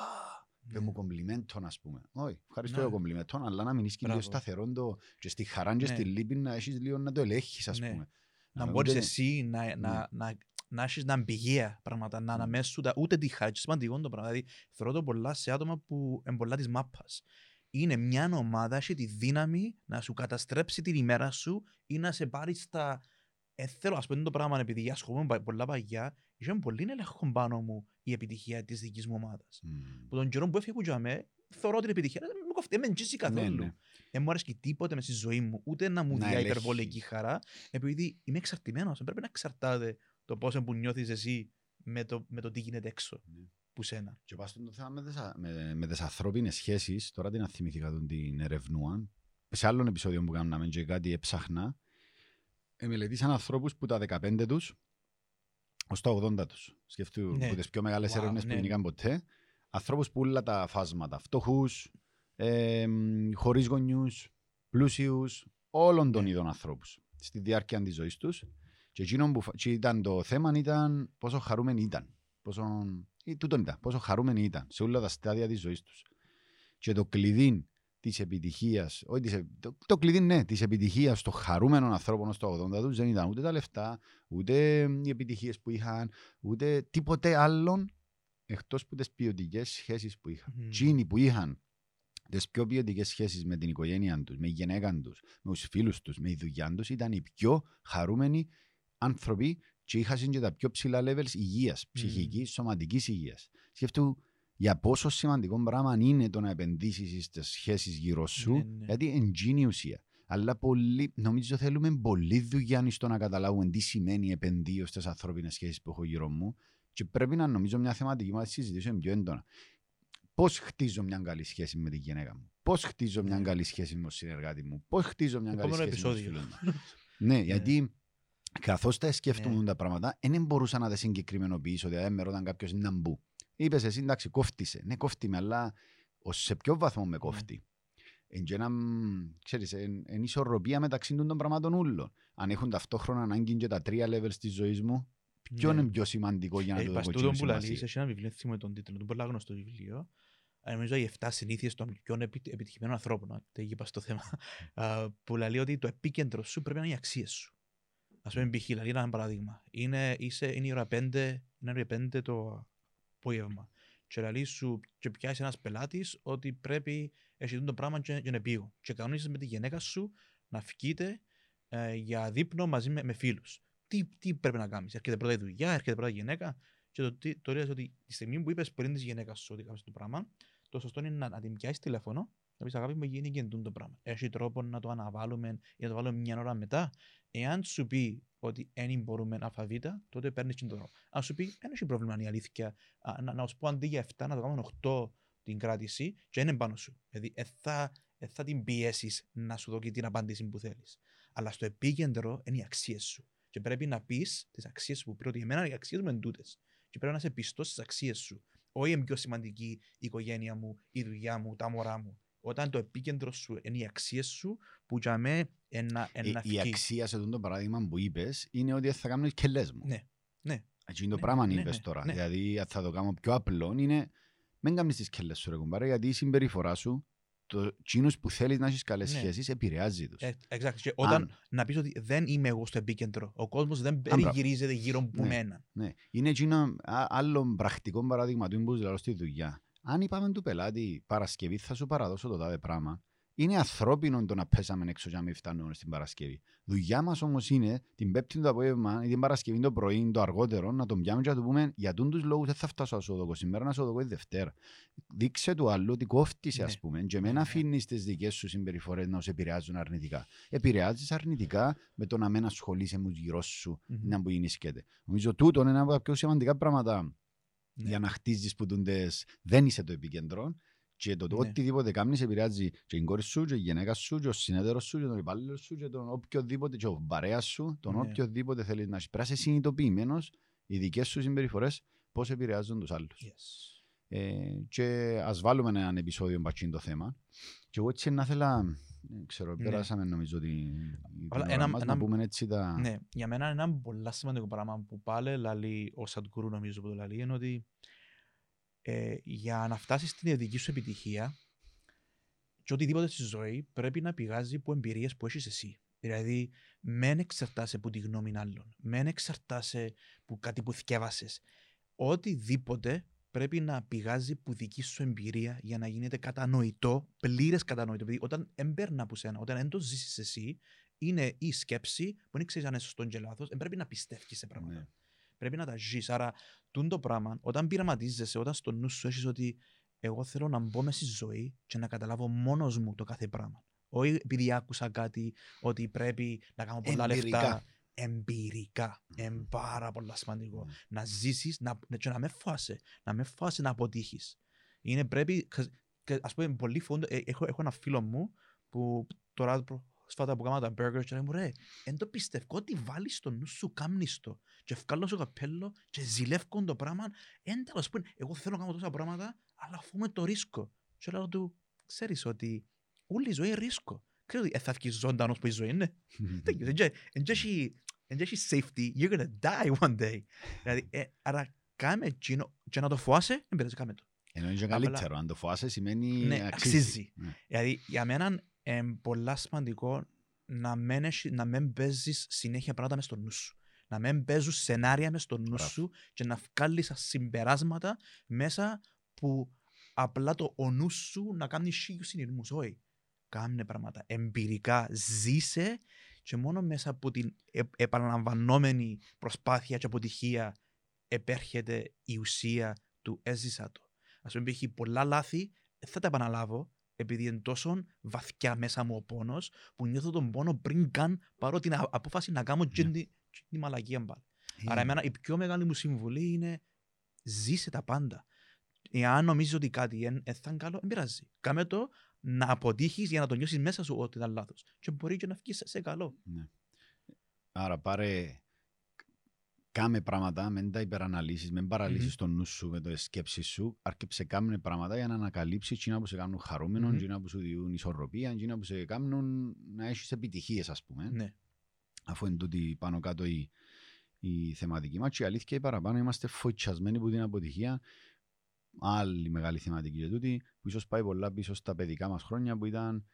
«Α, Πες Ναι. μου κομπλιμέντο, ας πούμε. Όχι, ευχαριστώ Ναι. για κομπλιμέντο, αλλά να μείνεις και λίγο Μπράβο. σταθερό το- και στη χαρά και Ναι. στη λύπη να έχεις λίγο να το ελέγχεις, ας Ναι. πούμε. Να Αλλά μπορείς ούτε- εσύ να, Ναι. να, να, να έχεις να μπηγαία πράγματα, να Μμ. αναμέσεις σου τα- ούτε τη χάρη. Σημαντικό το πράγμα. Δηλαδή, θεωρώ το πολλά σε άτομα που είναι πολλά της μάπας. Είναι μια ομάδα, έχει τη δύναμη να σου καταστρέψει την ημέρα σου ή να σε πάρει στα... Ε, θέλω, ας πούμε το πράγμα, επειδή ασχολούμαι πα- πολλά παγιά, είχε πολύ έλεγχο πάνω μου η επιτυχία της δικής μου ομάδας. Μμμ. Που τον καιρό που έφυγε που τζαμέ, θεωρώ την επιτυχία, δεν με κοφτεί, δεν με εγγύσει Ναι, καθόλου. ναι. Δεν μου αρέσει τίποτε μες στη ζωή μου, ούτε να μου Να δει ελέγχεις. υπερβολική χαρά, επειδή είμαι εξαρτημένος. Δεν πρέπει να εξαρτάται το πόσο που νιώθεις εσύ με το, με το τι γίνεται έξω. Ναι. Που που σένα. Και πας στο θέμα με τις, α- με, με τις ανθρώπινες σχέσεις, τώρα την αθυμηθήκα τον την ερευνούα, σε άλλον επεισόδιο που κάναμε και κάτι έψαχνα, ε, μελετήσαν ανθρώπους που τα 15 τους ως τα 80 τους. Σκεφτού Ναι. από τις πιο μεγάλες Wow, έρευνες ναι. που γίνηκαν ποτέ. Ανθρώπους που όλα τα φάσματα, φτωχούς, ε, χωρίς γονιούς, πλούσιους, όλων των Ναι. είδων ανθρώπους στη διάρκεια της ζωής τους. Και, εκείνο που, φα- και ήταν το θέμα ήταν πόσο χαρούμενοι ήταν. Πόσο, ή τούτον ήταν, πόσο χαρούμενοι ήταν σε όλα τα στάδια της ζωής τους. Και το κλειδί της επιτυχίας, όχι της, ε- το, το κλειδί ναι, της επιτυχίας των χαρούμενων ανθρώπων στο 80 τους δεν ήταν ούτε τα λεφτά, ούτε οι επιτυχίες που είχαν, ούτε τίποτε άλλον εκτός από τις ποιοτικές σχέσεις που είχαν. Μμμ. Εκείνοι που είχαν τις πιο ποιοτικές σχέσεις με την οικογένεια τους, με η γυναίκα τους, με τους φίλους τους, με η δουλειά τους, ήταν οι πιο χαρούμενοι άνθρωποι και είχαν και τα πιο ψηλά levels υγείας, ψυχικής, σωματικής υγείας. Σκέφτου για πόσο σημαντικό πράγμα είναι το να επενδύσεις στις σχέσεις γύρω σου, Ναι, ναι. γιατί είναι η ουσία. Αλλά πολύ, νομίζω θέλουμε πολλή δουλειά στο να καταλάβουμε τι σημαίνει επενδύω στις ανθρώπινες σχέσεις που έχω γύρω μου και πρέπει να νομίζω μια θεματική μας συζητήσουμε πιο έντονα. Πώς χτίζω μια καλή σχέση με τη γυναίκα μου, Πώς χτίζω μια Ναι. καλή σχέση με τον συνεργάτη μου, Πώς χτίζω μια καλή Επόμενο σχέση με τους επεισόδιο. φίλους μου; ναι, γιατί καθώς τα σκέφτομαι Ναι. τα πράγματα, δεν μπορούσα να τα συγκεκριμενοποιήσω. Δηλαδή, με ρωτάν κάποιος να μπου. Είπες εσύ, εντάξει, κόφτησε. Ναι, κόφτει με, αλλά ως σε ποιο βαθμό με κόφτει; Εν και ένα, μ, ξέρεις, εν, εν ισορροπία μεταξύ των πραγμάτων ούλων. Αν έχουν ταυτόχρονα ανάγκη και τα τρία levels της ζωής μου, ποιο Ναι. είναι πιο σημαντικό για να Ε, το πας δω τούτον κοτσίνο που λαλείς, σημασία. έχει ένα βιβλίο, θυμώ τον τίτλο του, πολύ γνωστό βιβλίο. Ε, Νομίζω οι 7 συνήθειες των πιο επι- επιτυχημένων ανθρώπων. α, Δεν είπα στο θέμα. Α, Που λέει ότι το επίκεντρο σου πρέπει να είναι οι αξίες σου. Α πούμε, π.χ. λέει ένα παράδειγμα. Είναι, είσαι, είναι η ώρα 5, είναι η ώρα 5 το απόγευμα. Και λέει σου και πιάσει ένας πελάτης ότι πρέπει έχει το πράγμα και, και να πήγω. Και κανονίζει με τη γυναίκα σου να φκείτε ε, για δείπνο μαζί με, με φίλους. Τι, τι πρέπει να κάνεις. Έρχεται πρώτα η δουλειά, έρχεται πρώτα η γυναίκα. Και το, τι- το λέει ότι τη στιγμή που είπες πριν της γυναίκας σου ότι κάνεις το πράγμα, το σωστό είναι να, να την πιάσεις τηλέφωνο, να πεις αγάπη μου γίνει και τούτο το πράγμα. Έχει τρόπο να το αναβάλουμε ή να το βάλουμε μια ώρα μετά. Εάν σου πει ότι δεν μπορούμε αλφαβήτα, τότε παίρνεις την τρόπο. Αν σου πει δεν έχει πρόβλημα είναι η αλήθεια, α, να, να σου πω αντί για 7 να το κάνουμε 8 την κράτηση και είναι πάνω σου. Δηλαδή ε, θα, ε, θα την πιέσεις να σου δώσει την απάντηση που θέλεις. Αλλά στο επίκεντρο είναι οι αξίες σου. Και πρέπει να πεις τις αξίες σου που πει ότι εμένα οι αξίες μου είναι τούτες. Και πρέπει να είσαι πιστό στις αξίες σου. Όχι είναι πιο σημαντική η οικογένεια μου, η δουλειά μου, τα μωρά μου. Όταν το επίκεντρο σου είναι οι αξίες σου, που για μέ ένα Η, ένα η αξία σε αυτό το παράδειγμα που είπες είναι ότι θα κάνω και λες μου. Ναι, ναι. Έτσι είναι το Ναι, πράγμα ναι, είπες ναι, τώρα. ναι. Δηλαδή αν θα το κάνω πιο απλό είναι μην κάνεις τις κελές σου ρε κουμπάρα γιατί η συμπεριφορά σου το κοινούς που θέλεις να έχεις καλές Ναι. σχέσεις επηρεάζει τους. Ε, exactly. Και όταν Αν- να πεις ότι δεν είμαι εγώ στο επίκεντρο, ο κόσμος δεν μπράβο. περιγυρίζεται γύρω από Ναι. μένα. Ναι. Είναι εκείνο α- άλλο πρακτικό παράδειγμα του που λέω στη δουλειά. Αν είπαμε του πελάτη Παρασκευή θα σου παραδώσω το τάδε πράγμα, είναι ανθρώπινο το να πέσαμε έξω για να μην φτάνουμε στην Παρασκευή. Δουλειά μας όμως είναι την Πέμπτη το απόγευμα ή την Παρασκευή το πρωί, το αργότερο, να τον πιάμε και να του πούμε για τούν τους λόγους δεν θα φτάσω να σου δω σήμερα, να σου δω η Δευτέρα. Δείξε του άλλου ότι κόφτησε, ας Ναι. πούμε, και Ναι, με ναι. αφήνεις τις δικές σου συμπεριφορές να σε επηρεάζουν αρνητικά. Επηρεάζεις αρνητικά με το να μην ασχολείσαι με του γύρω σου, Μμμ. να που γεννήσκεται. Νομίζω τούτο είναι ένα από τα πιο σημαντικά πράγματα Ναι. για να χτίζεις που τούντες δεν είσαι το επίκεντρο και το, το Ναι. οτιδήποτε κάνεις επηρεάζει και την κόρη σου, και η γυναίκα σου, και ο συνέτερος σου, και τον υπάλληλο σου, και τον οποιοδήποτε, και ο παρέας σου, τον Ναι. οποιοδήποτε θέλεις να έχεις. Πρέπει να είσαι συνειδητοποιημένος οι δικές σου συμπεριφορές πώς επηρεάζουν τους άλλους. Yes. Ε, και ας βάλουμε έναν επεισόδιο μπατσίν το θέμα. Και εγώ έτσι να ήθελα, δεν ξέρω, Ναι. περάσαμε νομίζω την, την Αλλά ώρα ένα- μας, ένα- να πούμε έτσι τα... Ναι, για μένα είναι ένα πολύ σημαντικό πράγμα που πάλι λαλεί ο Σαντγκουρού νομίζω που το λαλεί είναι ότι ε, για να φτάσεις στην δική σου επιτυχία και οτιδήποτε στη ζωή πρέπει να πηγάζει από εμπειρίες που έχεις εσύ. Δηλαδή, μεν εξαρτάσαι από τη γνώμη άλλων, μεν εξαρτάσαι από κάτι που θκεύασες. Οτιδήποτε πρέπει να πηγάζει από δική σου εμπειρία για να γίνεται κατανοητό, πλήρες κατανοητό. Δηλαδή, όταν εμπέρνα από σένα, όταν δεν το ζήσεις εσύ, είναι η σκέψη που δεν ξέρεις αν είναι σωστό και λάθος, πρέπει να πιστεύεις σε πράγματα. Ναι. Πρέπει να τα ζεις. Άρα, τούν το πράγμα, όταν πειραματίζεσαι, όταν στο νου σου έχεις ότι εγώ θέλω να μπω μέσα στη ζωή και να καταλάβω μόνος μου το κάθε πράγμα. Όχι επειδή άκουσα κάτι ότι πρέπει να κάνω πολλά Εμπειρικά. λεφτά. Εμπειρικά. Είναι Μμμ. πάρα πολύ σημαντικό. Ναι. Να ζήσεις να, να- και να με φάσαι. Να με φάσαι να αποτύχεις. Είναι πρέπει, χα- και ας πούμε, πολλοί φοβούνται, ε, έχω, έχω ένα φίλο μου που τώρα πρόσφατα που κάμα τα burgers και λέει μου ρε, εν το πιστεύω ότι βάλεις στο νου σου κάμνεις το και ευκάλλω σου καπέλο και ζηλεύκον το πράγμα, εν τέλος πούμε, εγώ θέλω να κάνω τόσα πράγματα, αλλά αφού με το ρίσκο. Και λέω του, ξέρεις ότι όλη η ζωή είναι ρίσκο. Ξέρω ότι ε, θα βγεις ζωντανός που η ζωή είναι. Δεν ξέρω, εν- εν και έχει- εν και έχει safety, you're gonna die one day. Δηλαδή, ε, άρα κάμε εκείνο και να το φοάσαι, δεν πειράζει, κάμε το. Ενώ είναι και Απλά- καλύτερο. Αν το φοάσαι σημαίνει Ναι, αξίζει. αξίζει. Ναι. Δηλαδή, για μένα είναι πολλά σημαντικό να μην, έχει- να μην παίζεις συνέχεια πράγματα μες στο νου σου. Να μην παίζουν σενάρια μες στο νου Μπράβο. σου και να βγάλεις συμπεράσματα μέσα που απλά το ο νους σου να κάνει χίλιους συνειρμούς. Όχι. Κάνε πράγματα εμπειρικά. Ζήσε και μόνο μέσα από την ε, επαναλαμβανόμενη προσπάθεια και αποτυχία επέρχεται η ουσία του έζησα το. Ας πούμε, έχει πολλά λάθη, δεν θα τα επαναλάβω, επειδή είναι τόσο βαθιά μέσα μου ο πόνος, που νιώθω τον πόνο πριν καν πάρω την α- απόφαση να κάνω και Ναι. τη, και τη μαλακία πάλι. Ε, Άρα εμένα η πιο μεγάλη μου συμβουλή είναι ζήσε τα πάντα. Εάν νομίζεις ότι κάτι δεν θα είναι καλό, δεν πειράζει. Κάμε το να αποτύχεις για να το νιώσεις μέσα σου ότι ήταν λάθος. Και μπορεί και να βγεις σε- σε καλό. Ναι. Άρα πάρε κάμε πράγματα, μην τα υπεραναλύσεις, μην παραλύσεις τον νου σου με τις σκέψεις σου, αρκεψε κάμε πράγματα για να ανακαλύψεις εκείνα που σε κάνουν χαρούμενο, Μμμ. εκείνα που σου διούν ισορροπία, εκείνα που σε κάνουν να έχεις επιτυχίες ας πούμε. Ναι. Αφού είναι τούτη πάνω κάτω η, η θεματική μας και η αλήθεια η παραπάνω είμαστε φοητσιασμένοι από την αποτυχία. Άλλη μεγάλη θεματική και τούτη που ίσως πάει πολλά πίσω στα παιδικά μας χρόνια που ήταν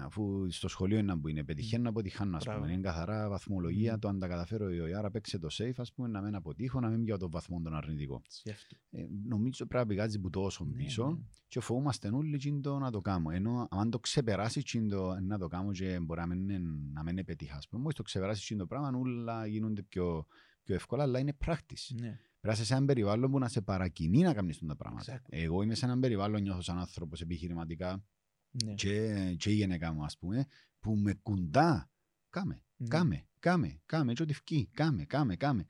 αφού στο σχολείο είναι που είναι πετυχαίνω να αποτυχάνω ας Μπράβο. πούμε. Είναι καθαρά βαθμολογία Μμμ. το αν τα καταφέρω ή όχι. Άρα παίξε το safe ας πούμε να μην αποτύχω να μην πιω το βαθμό τον αρνητικό. Σκέφτου. Ε, νομίζω πρέπει να πηγάζει που τόσο Ναι, πίσω ναι. και φοβούμαστε όλοι εκείνο να το κάνω. Ενώ αν το ξεπεράσεις εκείνο να το κάνω και μπορεί να μην, είναι- να μην πετύχα. Ας πούμε, μόλις το ξεπεράσεις εκείνο το πράγμα όλα γίνονται πιο, πιο εύκολα, αλλά είναι practice. Ναι. Πρέπει να είσαι σε έναν περιβάλλον που να σε παρακινεί να κάνεις τα πράγματα. Exactly. Εγώ είμαι σε έναν περιβάλλον, νιώθω σαν άνθρωπος επιχειρηματικά Ναι. και, και η γενικά μου ας πούμε, που με κουντά. Κάμε, Ναι. κάμε, κάμε, κάμε, έτσι ό,τι φκεί, κάμε, κάμε, κάμε.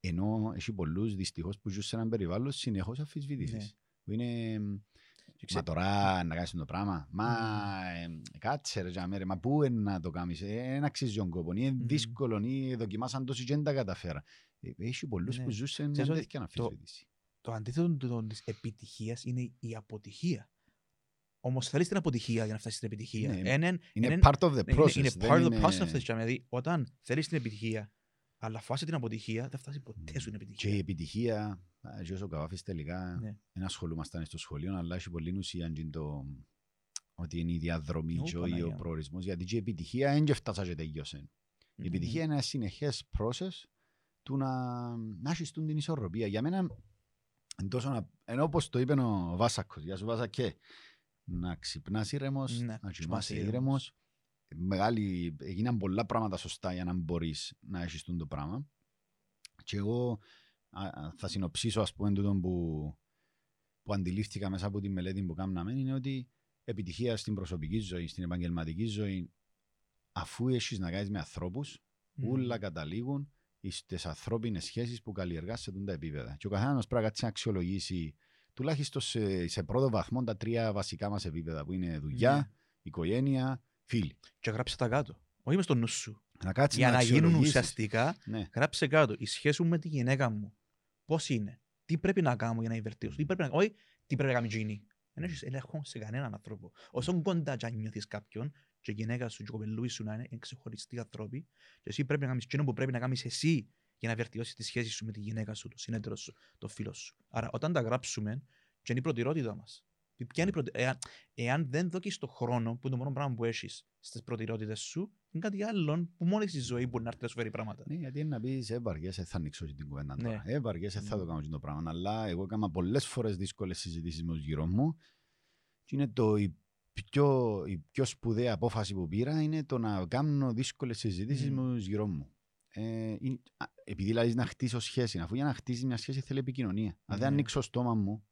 Ενώ έχει πολλούς δυστυχώς που ζουν σε έναν περιβάλλον συνεχώς αμφισβήτησης. Ναι. Που είναι Και ξέ- Μα τώρα να κάνεις το πράγμα. Μα ε, κάτσε ρε τζάμε, ρε, μα πού είναι να το κάνεις. Δεν αξίζει τον κόπο. Είναι Μμμ. δύσκολο. Ή δοκιμάσαν τόσοι και δεν τα καταφέρα. Ε, Έχει πολλούς Ναι. που ζουν σε μια Ξέρεις ότι τέτοια το- αμφισβήτηση. Το αντίθετο της επιτυχίας είναι η αποτυχία. Όμως θέλεις την αποτυχία για να φτάσεις στην επιτυχία. Ναι, Έναν- Είναι έναν- part of the ναι, process. είναι, είναι δεν part of the είναι- process αυτό. Δηλαδή, όταν θέλεις την επιτυχία, αλλά φάσει την αποτυχία, δεν φτάσεις ποτέ σου την Και η επιτυχία. επιτυχία, α, και όσο καβάφεις τελικά, Ναι. δεν ασχολούμασταν στο σχολείο, αλλά έχει πολύ ουσία και το ότι είναι η διαδρομή Ω, και όχι ο Παναγία. προορισμός. Γιατί και η επιτυχία δεν και φτάσα και τελειώσε. Η Μμμ. επιτυχία είναι ένα συνεχές process του να, να έχεις τούν την ισορροπία. Για μένα, εν τόσο να, ενώ όπως το είπε ο Βάσακος, γεια σου Βάσακε, να ξυπνάς ήρεμος, Ναι, να κοιμάσαι κοιμάσαι ήρεμος. ήρεμος. Μεγάλη, έγιναν πολλά πράγματα σωστά για να μπορείς να έχεις τούν το πράγμα. Και εγώ α, α, θα συνοψίσω ας πούμε τούτο που, που αντιλήφθηκα μέσα από τη μελέτη που κάναμε είναι ότι επιτυχία στην προσωπική ζωή, στην επαγγελματική ζωή αφού έχεις να κάνεις με ανθρώπους Μμμ. όλα καταλήγουν στι ανθρώπινες σχέσεις που καλλιεργά σε τούτα επίπεδα. Και ο καθένας πρέπει να κάτσει να αξιολογήσει τουλάχιστον σε, σε πρώτο βαθμό τα τρία βασικά μας επίπεδα που είναι δουλειά, Ναι. οικογένεια, φίλοι. Και γράψε τα κάτω. Όχι μες στο νους σου. Να κάτσεις Για να, να γίνουν αξιολογήσεις. ουσιαστικά, Ναι. γράψε κάτω. Η σχέση μου με τη γυναίκα μου. Πώς είναι. Τι πρέπει να κάνω για να βελτιώσω. Τι πρέπει να... Όχι, τι πρέπει να κάνει εκείνη. Δεν έχει έλεγχο σε κανέναν άνθρωπο. Όσο κοντά και αν νιώθεις κάποιον, και η γυναίκα σου και ο κοπελούι σου να είναι, είναι ξεχωριστοί άνθρωποι, και εσύ πρέπει να κάνεις εκείνο που πρέπει να κάνεις εσύ για να βελτιώσεις τη σχέση σου με τη γυναίκα σου, το συνέτερο σου, το φίλο σου. Άρα, όταν τα γράψουμε, και είναι η προτεραιότητά μας. Ποια είναι η προτε... εάν, εάν δεν δώσει το χρόνο, που είναι το μόνο πράγμα που έχεις στις προτεραιότητες σου, είναι κάτι άλλο που μόλι η ζωή μπορεί να έρθει να σου φέρει πράγματα. Ναι, γιατί είναι να πεις έβαργε, θα ανοίξω την κουβέντα Ναι. τώρα. Έβαργε, θα το Ναι. κάνω το πράγμα. Αλλά εγώ έκανα πολλές φορές δύσκολες συζητήσεις με τους γύρω μου. Και είναι το, η, πιο, η πιο σπουδαία απόφαση που πήρα είναι το να κάνω δύσκολες συζητήσεις Μμμ. με τους γύρω μου. Ε, είναι- α, επειδή δηλαδή να χτίσω σχέση, αφού για να χτίσει μια σχέση θέλει επικοινωνία. Αν δεν Ναι. ανοίξω το στόμα μου,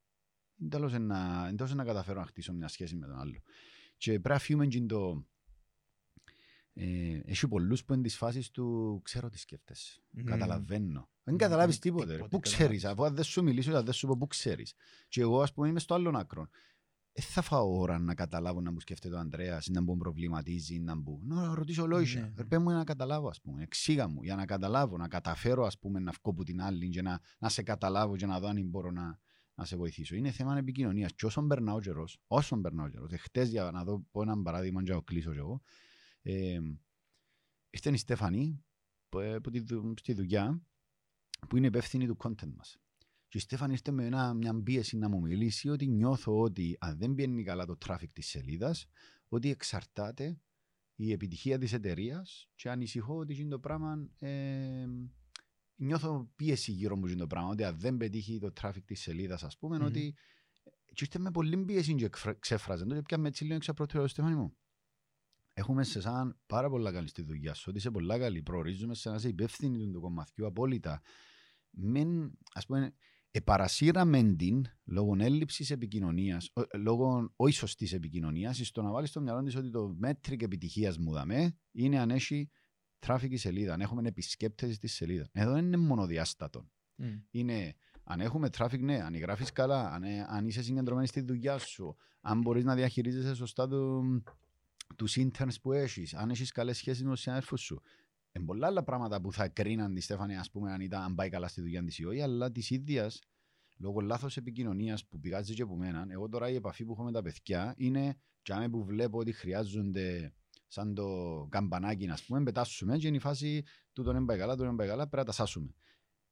δεν τέλος να, εν τέλος να καταφέρω να χτίσω μια σχέση με τον άλλο. Και πρέπει να φύγουμε και το, Ε, έχει πολλούς που είναι τις φάσεις του ξέρω τι σκέφτεσαι. Μμμ. Καταλαβαίνω. Δεν Μμ, καταλάβεις μ, τίποτε. ρε. τίποτε Πού καταλάβεις. ξέρεις, αφού αν δεν σου μιλήσω, αν δεν σου πω πού ξέρεις. Και εγώ ας πούμε είμαι στο άλλο άκρο. Δεν θα φάω ώρα να καταλάβω να μου σκέφτεται ο Ανδρέας, να μου προβληματίζει, να μου. Να ρωτήσω λόγια. Ναι, ναι. Πες μου να καταλάβω, ας πούμε. Εξήγα μου για να καταλάβω, να καταφέρω, ας πούμε, να βγω από την άλλη και να, να σε καταλάβω και να δω αν μπορώ να, να σε βοηθήσω. Είναι θέμα επικοινωνίας. Και όσο περνά ο καιρός, όσο περνά ο καιρό, χτες για να δω πω έναν παράδειγμα, για να το κλείσω κι εγώ. Ε, ήρθε η Στέφανη που, ε, που τη, δου- στη δουλειά που είναι υπεύθυνη του content μας. Και η Στέφανη ήρθε με ένα, μια πίεση να μου μιλήσει ότι νιώθω ότι αν δεν πιένει καλά το traffic της σελίδας, ότι εξαρτάται η επιτυχία της εταιρείας και ανησυχώ ότι είναι το πράγμα ε, νιώθω πίεση γύρω μου είναι το πράγμα, ότι αν δεν πετύχει το traffic της σελίδας ας πούμε, Μμμ. ότι και ήρθε με πολύ πίεση και εκφρα- ξέφραζε το και πια με έτσι λίγο εξαπρότηρο Στέφανη μου. Έχουμε σε σαν πάρα πολλά καλή στη δουλειά σου, ότι είσαι πολλά καλή, προορίζουμε σε να είσαι υπεύθυνη του, του κομμαθιού απόλυτα. Μην, ας πούμε, επαρασύραμε την λόγω έλλειψης επικοινωνίας, λόγω όχι σωστή επικοινωνίας, στο να βάλεις στο μυαλό της ότι το μέτρικ επιτυχίας μου δαμέ είναι αν έχει traffic η σελίδα, αν έχουμε επισκέπτε στη σελίδα. Εδώ δεν είναι μονοδιάστατο. Μμ. Είναι αν έχουμε traffic, ναι, αν γράφει καλά, αν, ε, αν είσαι συγκεντρωμένης στη δουλειά σου, αν μπορείς να διαχειρίζεσαι σωστά του, τους interns που έχεις, αν έχεις καλές σχέσεις με τους συνάδελφου σου. Είναι πολλά άλλα πράγματα που θα κρίναν τη Στέφανη, ας πούμε, αν, ήταν, αν πάει καλά στη δουλειά της ή όχι, αλλά της ίδιας, λόγω λάθος επικοινωνίας που πηγάζει και από μένα, εγώ τώρα η επαφή που έχω με τα παιδιά είναι τζάμε που βλέπω ότι χρειάζονται σαν το καμπανάκι, ας πούμε, πετάσουμε και είναι η φάση του τον δεν πάει καλά, του δεν πάει καλά, πρέπει να τα σάσουμε.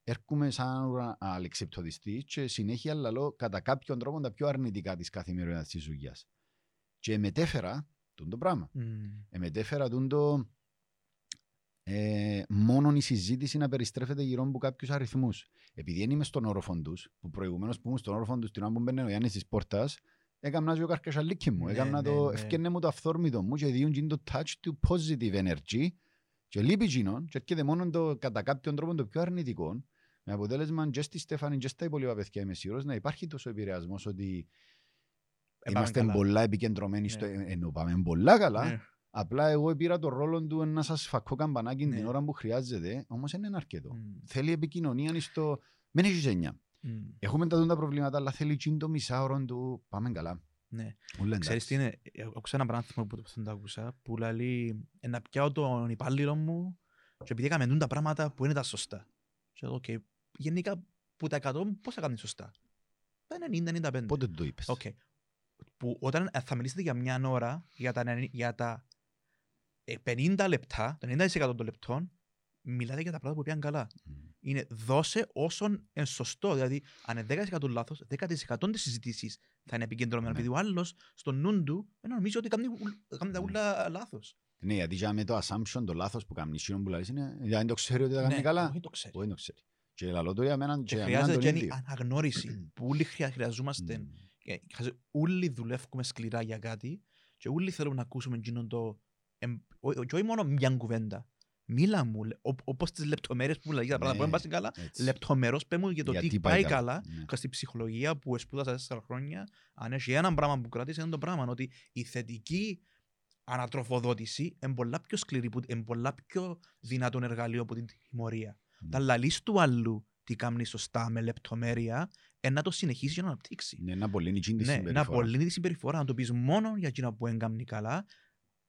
Έρχομαι σαν ουρα- αλεξιπτοδιστή και συνέχεια λαλώ κατά κάποιον τρόπο τα πιο αρνητικά της καθημερινότητας της δουλειάς. Και μετέφερα τον το πράγμα. Μμ. Ε, μετέφερα τον το ε, μόνο η συζήτηση να περιστρέφεται γύρω από κάποιους αριθμούς. Επειδή δεν είμαι στον όροφο τους, που προηγουμένως που ήμουν στον όροφο τους, την ώρα που μπαίνει ο Γιάννης της πόρτας, έκανα και ο καρκασαλίκι μου. Ναι, έκανα ναι, το, ναι. ευκαινέ μου το αυθόρμητο μου και διούν και το touch του positive energy και λείπει γίνον και έρχεται μόνο το, κατά κάποιον τρόπο το πιο αρνητικό με αποτέλεσμα και στη Στέφανη και στα υπόλοιπα παιδιά είμαι σίγουρος να υπάρχει τόσο επηρεασμός ότι Επάμε είμαστε καλά. πολλά επικεντρωμένοι στο Ναι. ενώ πάμε πολλά καλά Ναι. Απλά εγώ πήρα το ρόλο του να σας φακκώ καμπανάκι Ναι. την ώρα που χρειάζεται, όμως δεν είναι αρκετό. Μμ. Θέλει επικοινωνία στο... Μην έχεις έννοια. Μμ. Έχουμε τούν τα προβλήματα, αλλά θέλει τζείν' το μισάωρο του πάμε καλά. Ναι. Ούλα Ξέρεις τι εντάξει. είναι, έχω ένα πράγμα που δεν το άκουσα, που λέει «Ε, να πιάω τον υπάλληλο μου και επειδή έκαμε τούν τα πράγματα που είναι τα σωστά. Και εγώ, «OK, γενικά που τα 100 πώς θα κάνεις σωστά; Τα 90-95. Πότε το είπες; Οκ. Που όταν ε, θα μιλήσετε για μια ώρα, για τα, 90 για τα ε, 50 λεπτά, το 90% των λεπτών, μιλάτε για τα πράγματα που πήγαν καλά. Μμ. Είναι δώσε όσον είναι σωστό. Δηλαδή, αν είναι 10% λάθος, 10% της συζήτησης θα είναι επικεντρωμένο. Ναι. Επειδή ο άλλος, στο νου του, ε, νομίζει ότι κάνει, ουλ- κάνει τα Ναι. ούλα λάθος. Ναι, γιατί για με το assumption, το λάθος που κάνει τζείνον που λέει είναι, γιατί δεν το ξέρει ότι τα κάνει Ναι, καλά. όχι το ξέρει. Όχι το ξέρει. Και λαλό το για μένα και Και για μένα χρειάζεται τον και η ίδιο. αναγνώριση που όλοι χρεια- χρειαζόμαστε. Μμ. Ε, χρειάζεται- Όλοι δουλεύουμε σκληρά για κάτι και όλοι θέλουμε να ακούσουμε εκείνο το. Εμ, ό- Και όχι μόνο μια κουβέντα. Μίλα μου, λε- οπ- όπως τις λεπτομέρειες που λέει για τα πράγματα που Ναι, δεν πάνε καλά, έτσι. λεπτομερώς πέ μου για το Γιατί τι πάει πάει καλά. καλά. Ναι. Και στη ψυχολογία που σπούδασα τέσσερα χρόνια, αν έχεις ένα πράγμα που κράτησε, είναι το πράγμα ότι η θετική ανατροφοδότηση είναι πολλά πιο σκληρή, που- είναι πολλά πιο δυνατό εργαλείο από την τιμωρία. Ναι. Τα λαλείς του άλλου τι κάνει σωστά με λεπτομέρεια, ε, να το συνεχίσεις και να αναπτύξεις. Ναι, να πολύ είναι εκείνη τη Ναι, να συμπεριφορά. πολύ τη συμπεριφορά, να το πεις μόνο για εκείνα που έγκαμνει καλά.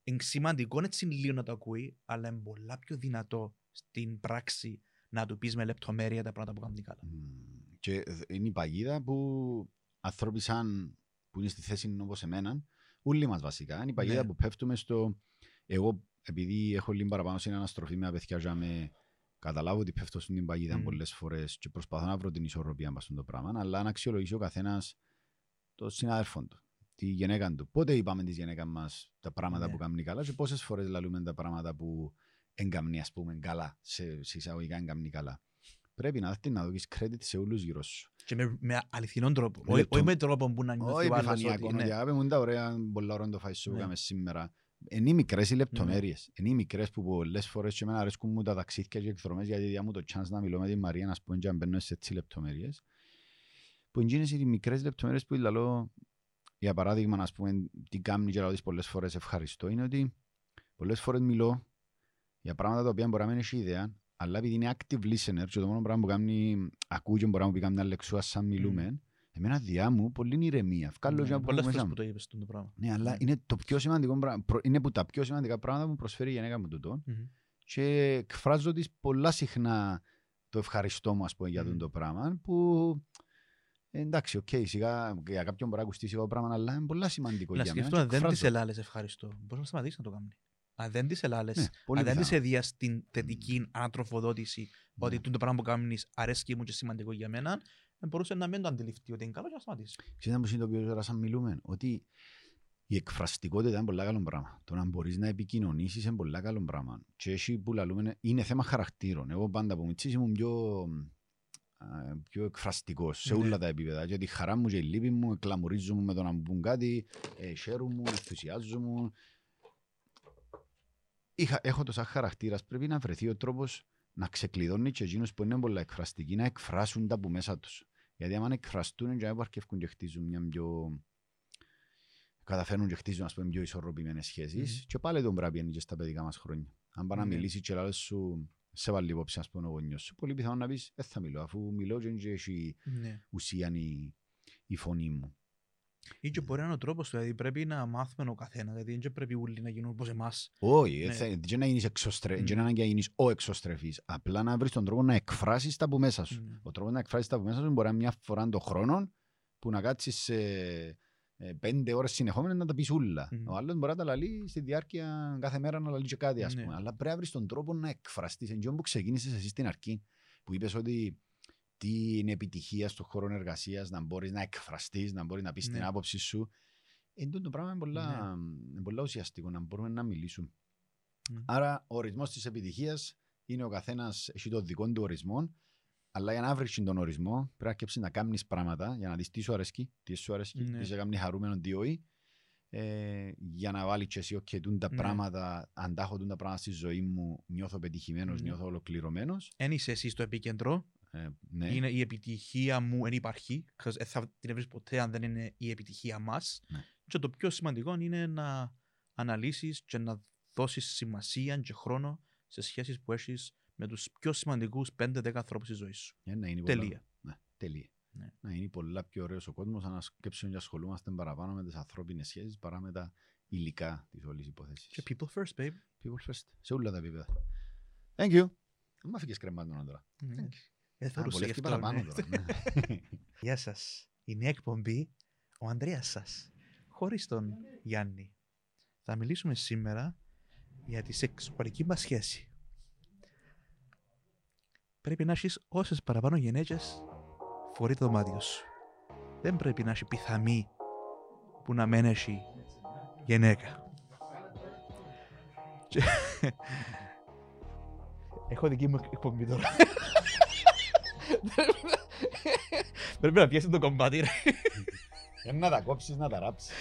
Είναι σημαντικό έτσι λίγο να το ακούει, αλλά είναι πολλά πιο δυνατό στην πράξη να του πεις με λεπτομέρεια τα πράγματα που κάνει καλά. Μμ. Και είναι η παγίδα που ανθρώποι σαν που είναι στη θέση όπως εμένα, όλοι μας βασικά, είναι η παγίδα Ναι. που πέφτουμε στο... Εγώ, επειδή έχω λίγο παραπάνω στην αναστροφή με παιδιά για με καταλάβω ότι πέφτω στην παγίδα Μμ. πολλές φορές και προσπαθώ να βρω την ισορροπία μας στον το πράγμα, αλλά να αξιολογήσει ο καθένας το συνάδελφο του, τη γυναίκα του. Πότε είπαμε της γυναίκας μας τα πράγματα Ναι. που κάνει καλά και πόσες φορές λαλούμε τα πράγματα που εγκαμνεί, ας πούμε, καλά, σε, σε εισαγωγικά εγκαμνεί καλά. Πρέπει να, δεις, να δώσεις credit σε όλους γύρω σου. Και με, με αληθινόν τρόπο. Με Όχι, λεπτο- όχι με τρόπο που να νιώθει Όχι ο άλλος επιφανειακό, ότι... ότι Ναι. αγάπη μου είναι τα ωραία, πολλά ωραία το φάεις σου που Ναι. έκαμε σήμερα. Είναι οι μικρές οι λεπτομέρειες. Είναι οι μικρές που πολλές φορές και εμένα αρέσκουν μου τα ταξίδια και εκδρομές γιατί διά μου το chance να μιλώ με τη Μαρία να πούμε και να μπαίνω σε έτσι λεπτομέρειες. Που είναι οι μικρές λεπτομέρειες που λαλώ, για παράδειγμα, να πούμε, τι κάνει και λαλώ τις πολλές φορές ευχαριστώ, είναι ότι πολλές φορές μιλώ για πράγματα τα οποία μπορεί να μην έχει ιδέα, αλλά επειδή είναι active listener και το μόνο πράγμα που κάνει, ακούει και μπορεί να μου πει καμιά λεξούα σαν μιλούμε, εμένα διά μου πολύ είναι ηρεμία. Βγάλω και Ναι, από Πολλές μέσα φορές μου. που το είπες το πράγμα. Ναι, αλλά Ναι. είναι το πιο σημαντικό πράγμα, προ- είναι που τα πιο σημαντικά πράγματα που μου προσφέρει η γυναίκα μου τούτο Μμμ. και εκφράζω της πολλά συχνά το ευχαριστώ μου ας πούμε, για Μμμ. Μμ. το πράγμα που εντάξει, οκ, σιγά για κάποιον μπορεί να ακουστεί σιγά το πράγμα αλλά είναι πολλά σημαντικό Να για μένα σκεφτώ, αν και δεν της εκφράζω. ελάλες ευχαριστώ. Μπορείς να σταματήσεις να το κάνεις. Αν δεν της ελάλες, Ναι, πολύ αν δεν της πιθανό. εδίας την θετική ανατροφοδότηση ότι Ναι. το πράγμα που κάνεις αρέσκει μου και σημαντικό για μένα, δεν μπορούσε να μην το αντιληφθεί ότι είναι καλό και να σταματήσεις. Ξέρετε που συνειδητοποιώ τώρα σαν μιλούμε, ότι η εκφραστικότητα είναι πολύ καλό πράγμα. Το να μπορείς να επικοινωνήσεις είναι πολύ καλό πράγμα. Και εσύ που λαλούμε είναι θέμα χαρακτήρων. Εγώ πάντα από μητσής ήμουν πιο, α, πιο εκφραστικός σε Ναι. όλα τα επίπεδα. Και τη χαρά μου και η λύπη μου, εκλαμουρίζομαι με το να μου πούν κάτι, ε, χαίρομαι, ενθουσιάζομαι. Είχα, έχω το σαν χαρακτήρας, πρέπει να βρεθεί ο τρόπος να ξεκλειδώνει και εκείνους που είναι πολλά εκφραστικοί να εκφράσουν τα που μέσα τους. Γιατί άμα εκφραστούν και αρκεύκουν και χτίζουν μια πιο... καταφέρνουν και χτίζουν ας πούμε, πιο ισορροπημένες σχέσεις Μμμ. και πάλι τον πρέπει να είναι και στα παιδικά μας χρόνια. Αν πάει να Ναι. μιλήσει και λάθος σου σε βάλει υπόψη ας πούμε ο γονιός σου, πολύ πιθανό να πεις δεν θα μιλώ αφού μιλώ και δεν έχει Ναι. ουσία η, η φωνή μου. Ή και μπορεί να είναι ο τρόπος του, δηλαδή πρέπει να μάθουμε ο καθένας, δηλαδή δεν πρέπει όλοι να γίνουν όπως εμάς. Όχι, Ναι. ναι. δεν να γίνεις εξωστρε... Μμ. δεν είναι ανάγκη να γίνεις ο εξωστρεφής. Απλά να βρεις τον τρόπο να εκφράσεις τα από μέσα σου. Ναι. Ο τρόπος να εκφράσεις τα από μέσα σου μπορεί να είναι μια φορά το χρόνο που να κάτσεις σε ε, πέντε ώρες συνεχόμενες να τα πεις ούλα. Μμμ. Ο άλλος μπορεί να τα λαλεί στη διάρκεια κάθε μέρα να λαλεί και κάτι ας Ναι. πούμε. Αλλά πρέπει να βρεις τον τρόπο να εκφραστείς. Εν τω που ξεκίνησες εσύ στην αρχή που είπες ότι τι είναι επιτυχία στον χώρο εργασίας, να μπορείς να εκφραστείς, να μπορείς να πεις την Ναι. άποψη σου. Εν τούτο το πράγμα είναι πολλά, είναι πολλά ουσιαστικό να μπορούμε να μιλήσουμε. Μμ. Άρα, ο ορισμός της επιτυχίας είναι ο καθένας έχει το δικό του ορισμό, αλλά για να βρεις τον ορισμό πρέπει να αρκέψει να κάνει πράγματα για να δεις τι σου αρέσκει, τι σου αρέσκει, Ναι. τι σε κάνει χαρούμενο, τι όχι. Ε, για να βάλεις και εσύ okay, τούν τα Ναι. πράγματα, αν τα έχω τούν τα πράγματα στη ζωή μου, νιώθω πετυχημένος, Ναι. νιώθω ολοκληρωμένος. Εν είσαι εσύ στο επίκεντρο, Ε, ναι. είναι η επιτυχία μου εν υπάρχει, because δεν θα την βρεις ποτέ αν δεν είναι η επιτυχία μας. Ναι. Και το πιο σημαντικό είναι να αναλύσεις και να δώσεις σημασία και χρόνο σε σχέσεις που έχεις με τους πιο σημαντικούς 5-10 ανθρώπους της ζωής σου. Για να είναι πολλά- Τελεία. Ναι, τελεία. Ναι. Να είναι πολλά πιο ωραίος ο κόσμος να σκέψουμε και ασχολούμαστε παραπάνω με τις ανθρώπινες σχέσεις παρά με τα υλικά της όλης υπόθεσης. Και people first, babe. People first. Σε όλα τα επίπεδα. Thank you. Δεν μ' αφήκες κρεμάτων τώρα. Ναι. Thank you. Δεν Α, θεωρούσα γι' βολεύτηκε αυτό, παραπάνω ναι. τώρα. ναι. Γεια σας. Η νέα εκπομπή, ο Ανδρέας σας, χωρίς τον Γιάννη. Θα μιλήσουμε σήμερα για τη σεξουαλική μας σχέση. Πρέπει να έχεις όσες παραπάνω γυναίκες φορεί το δωμάτιο σου. Δεν πρέπει να έχει πιθαμή που να μην έχει γυναίκα. Και- Έχω δική μου εκπομπή τώρα. Πρέπει να πιέσεις το κομμάτι ρε. Ε, Να τα κόψεις, να τα ράψεις.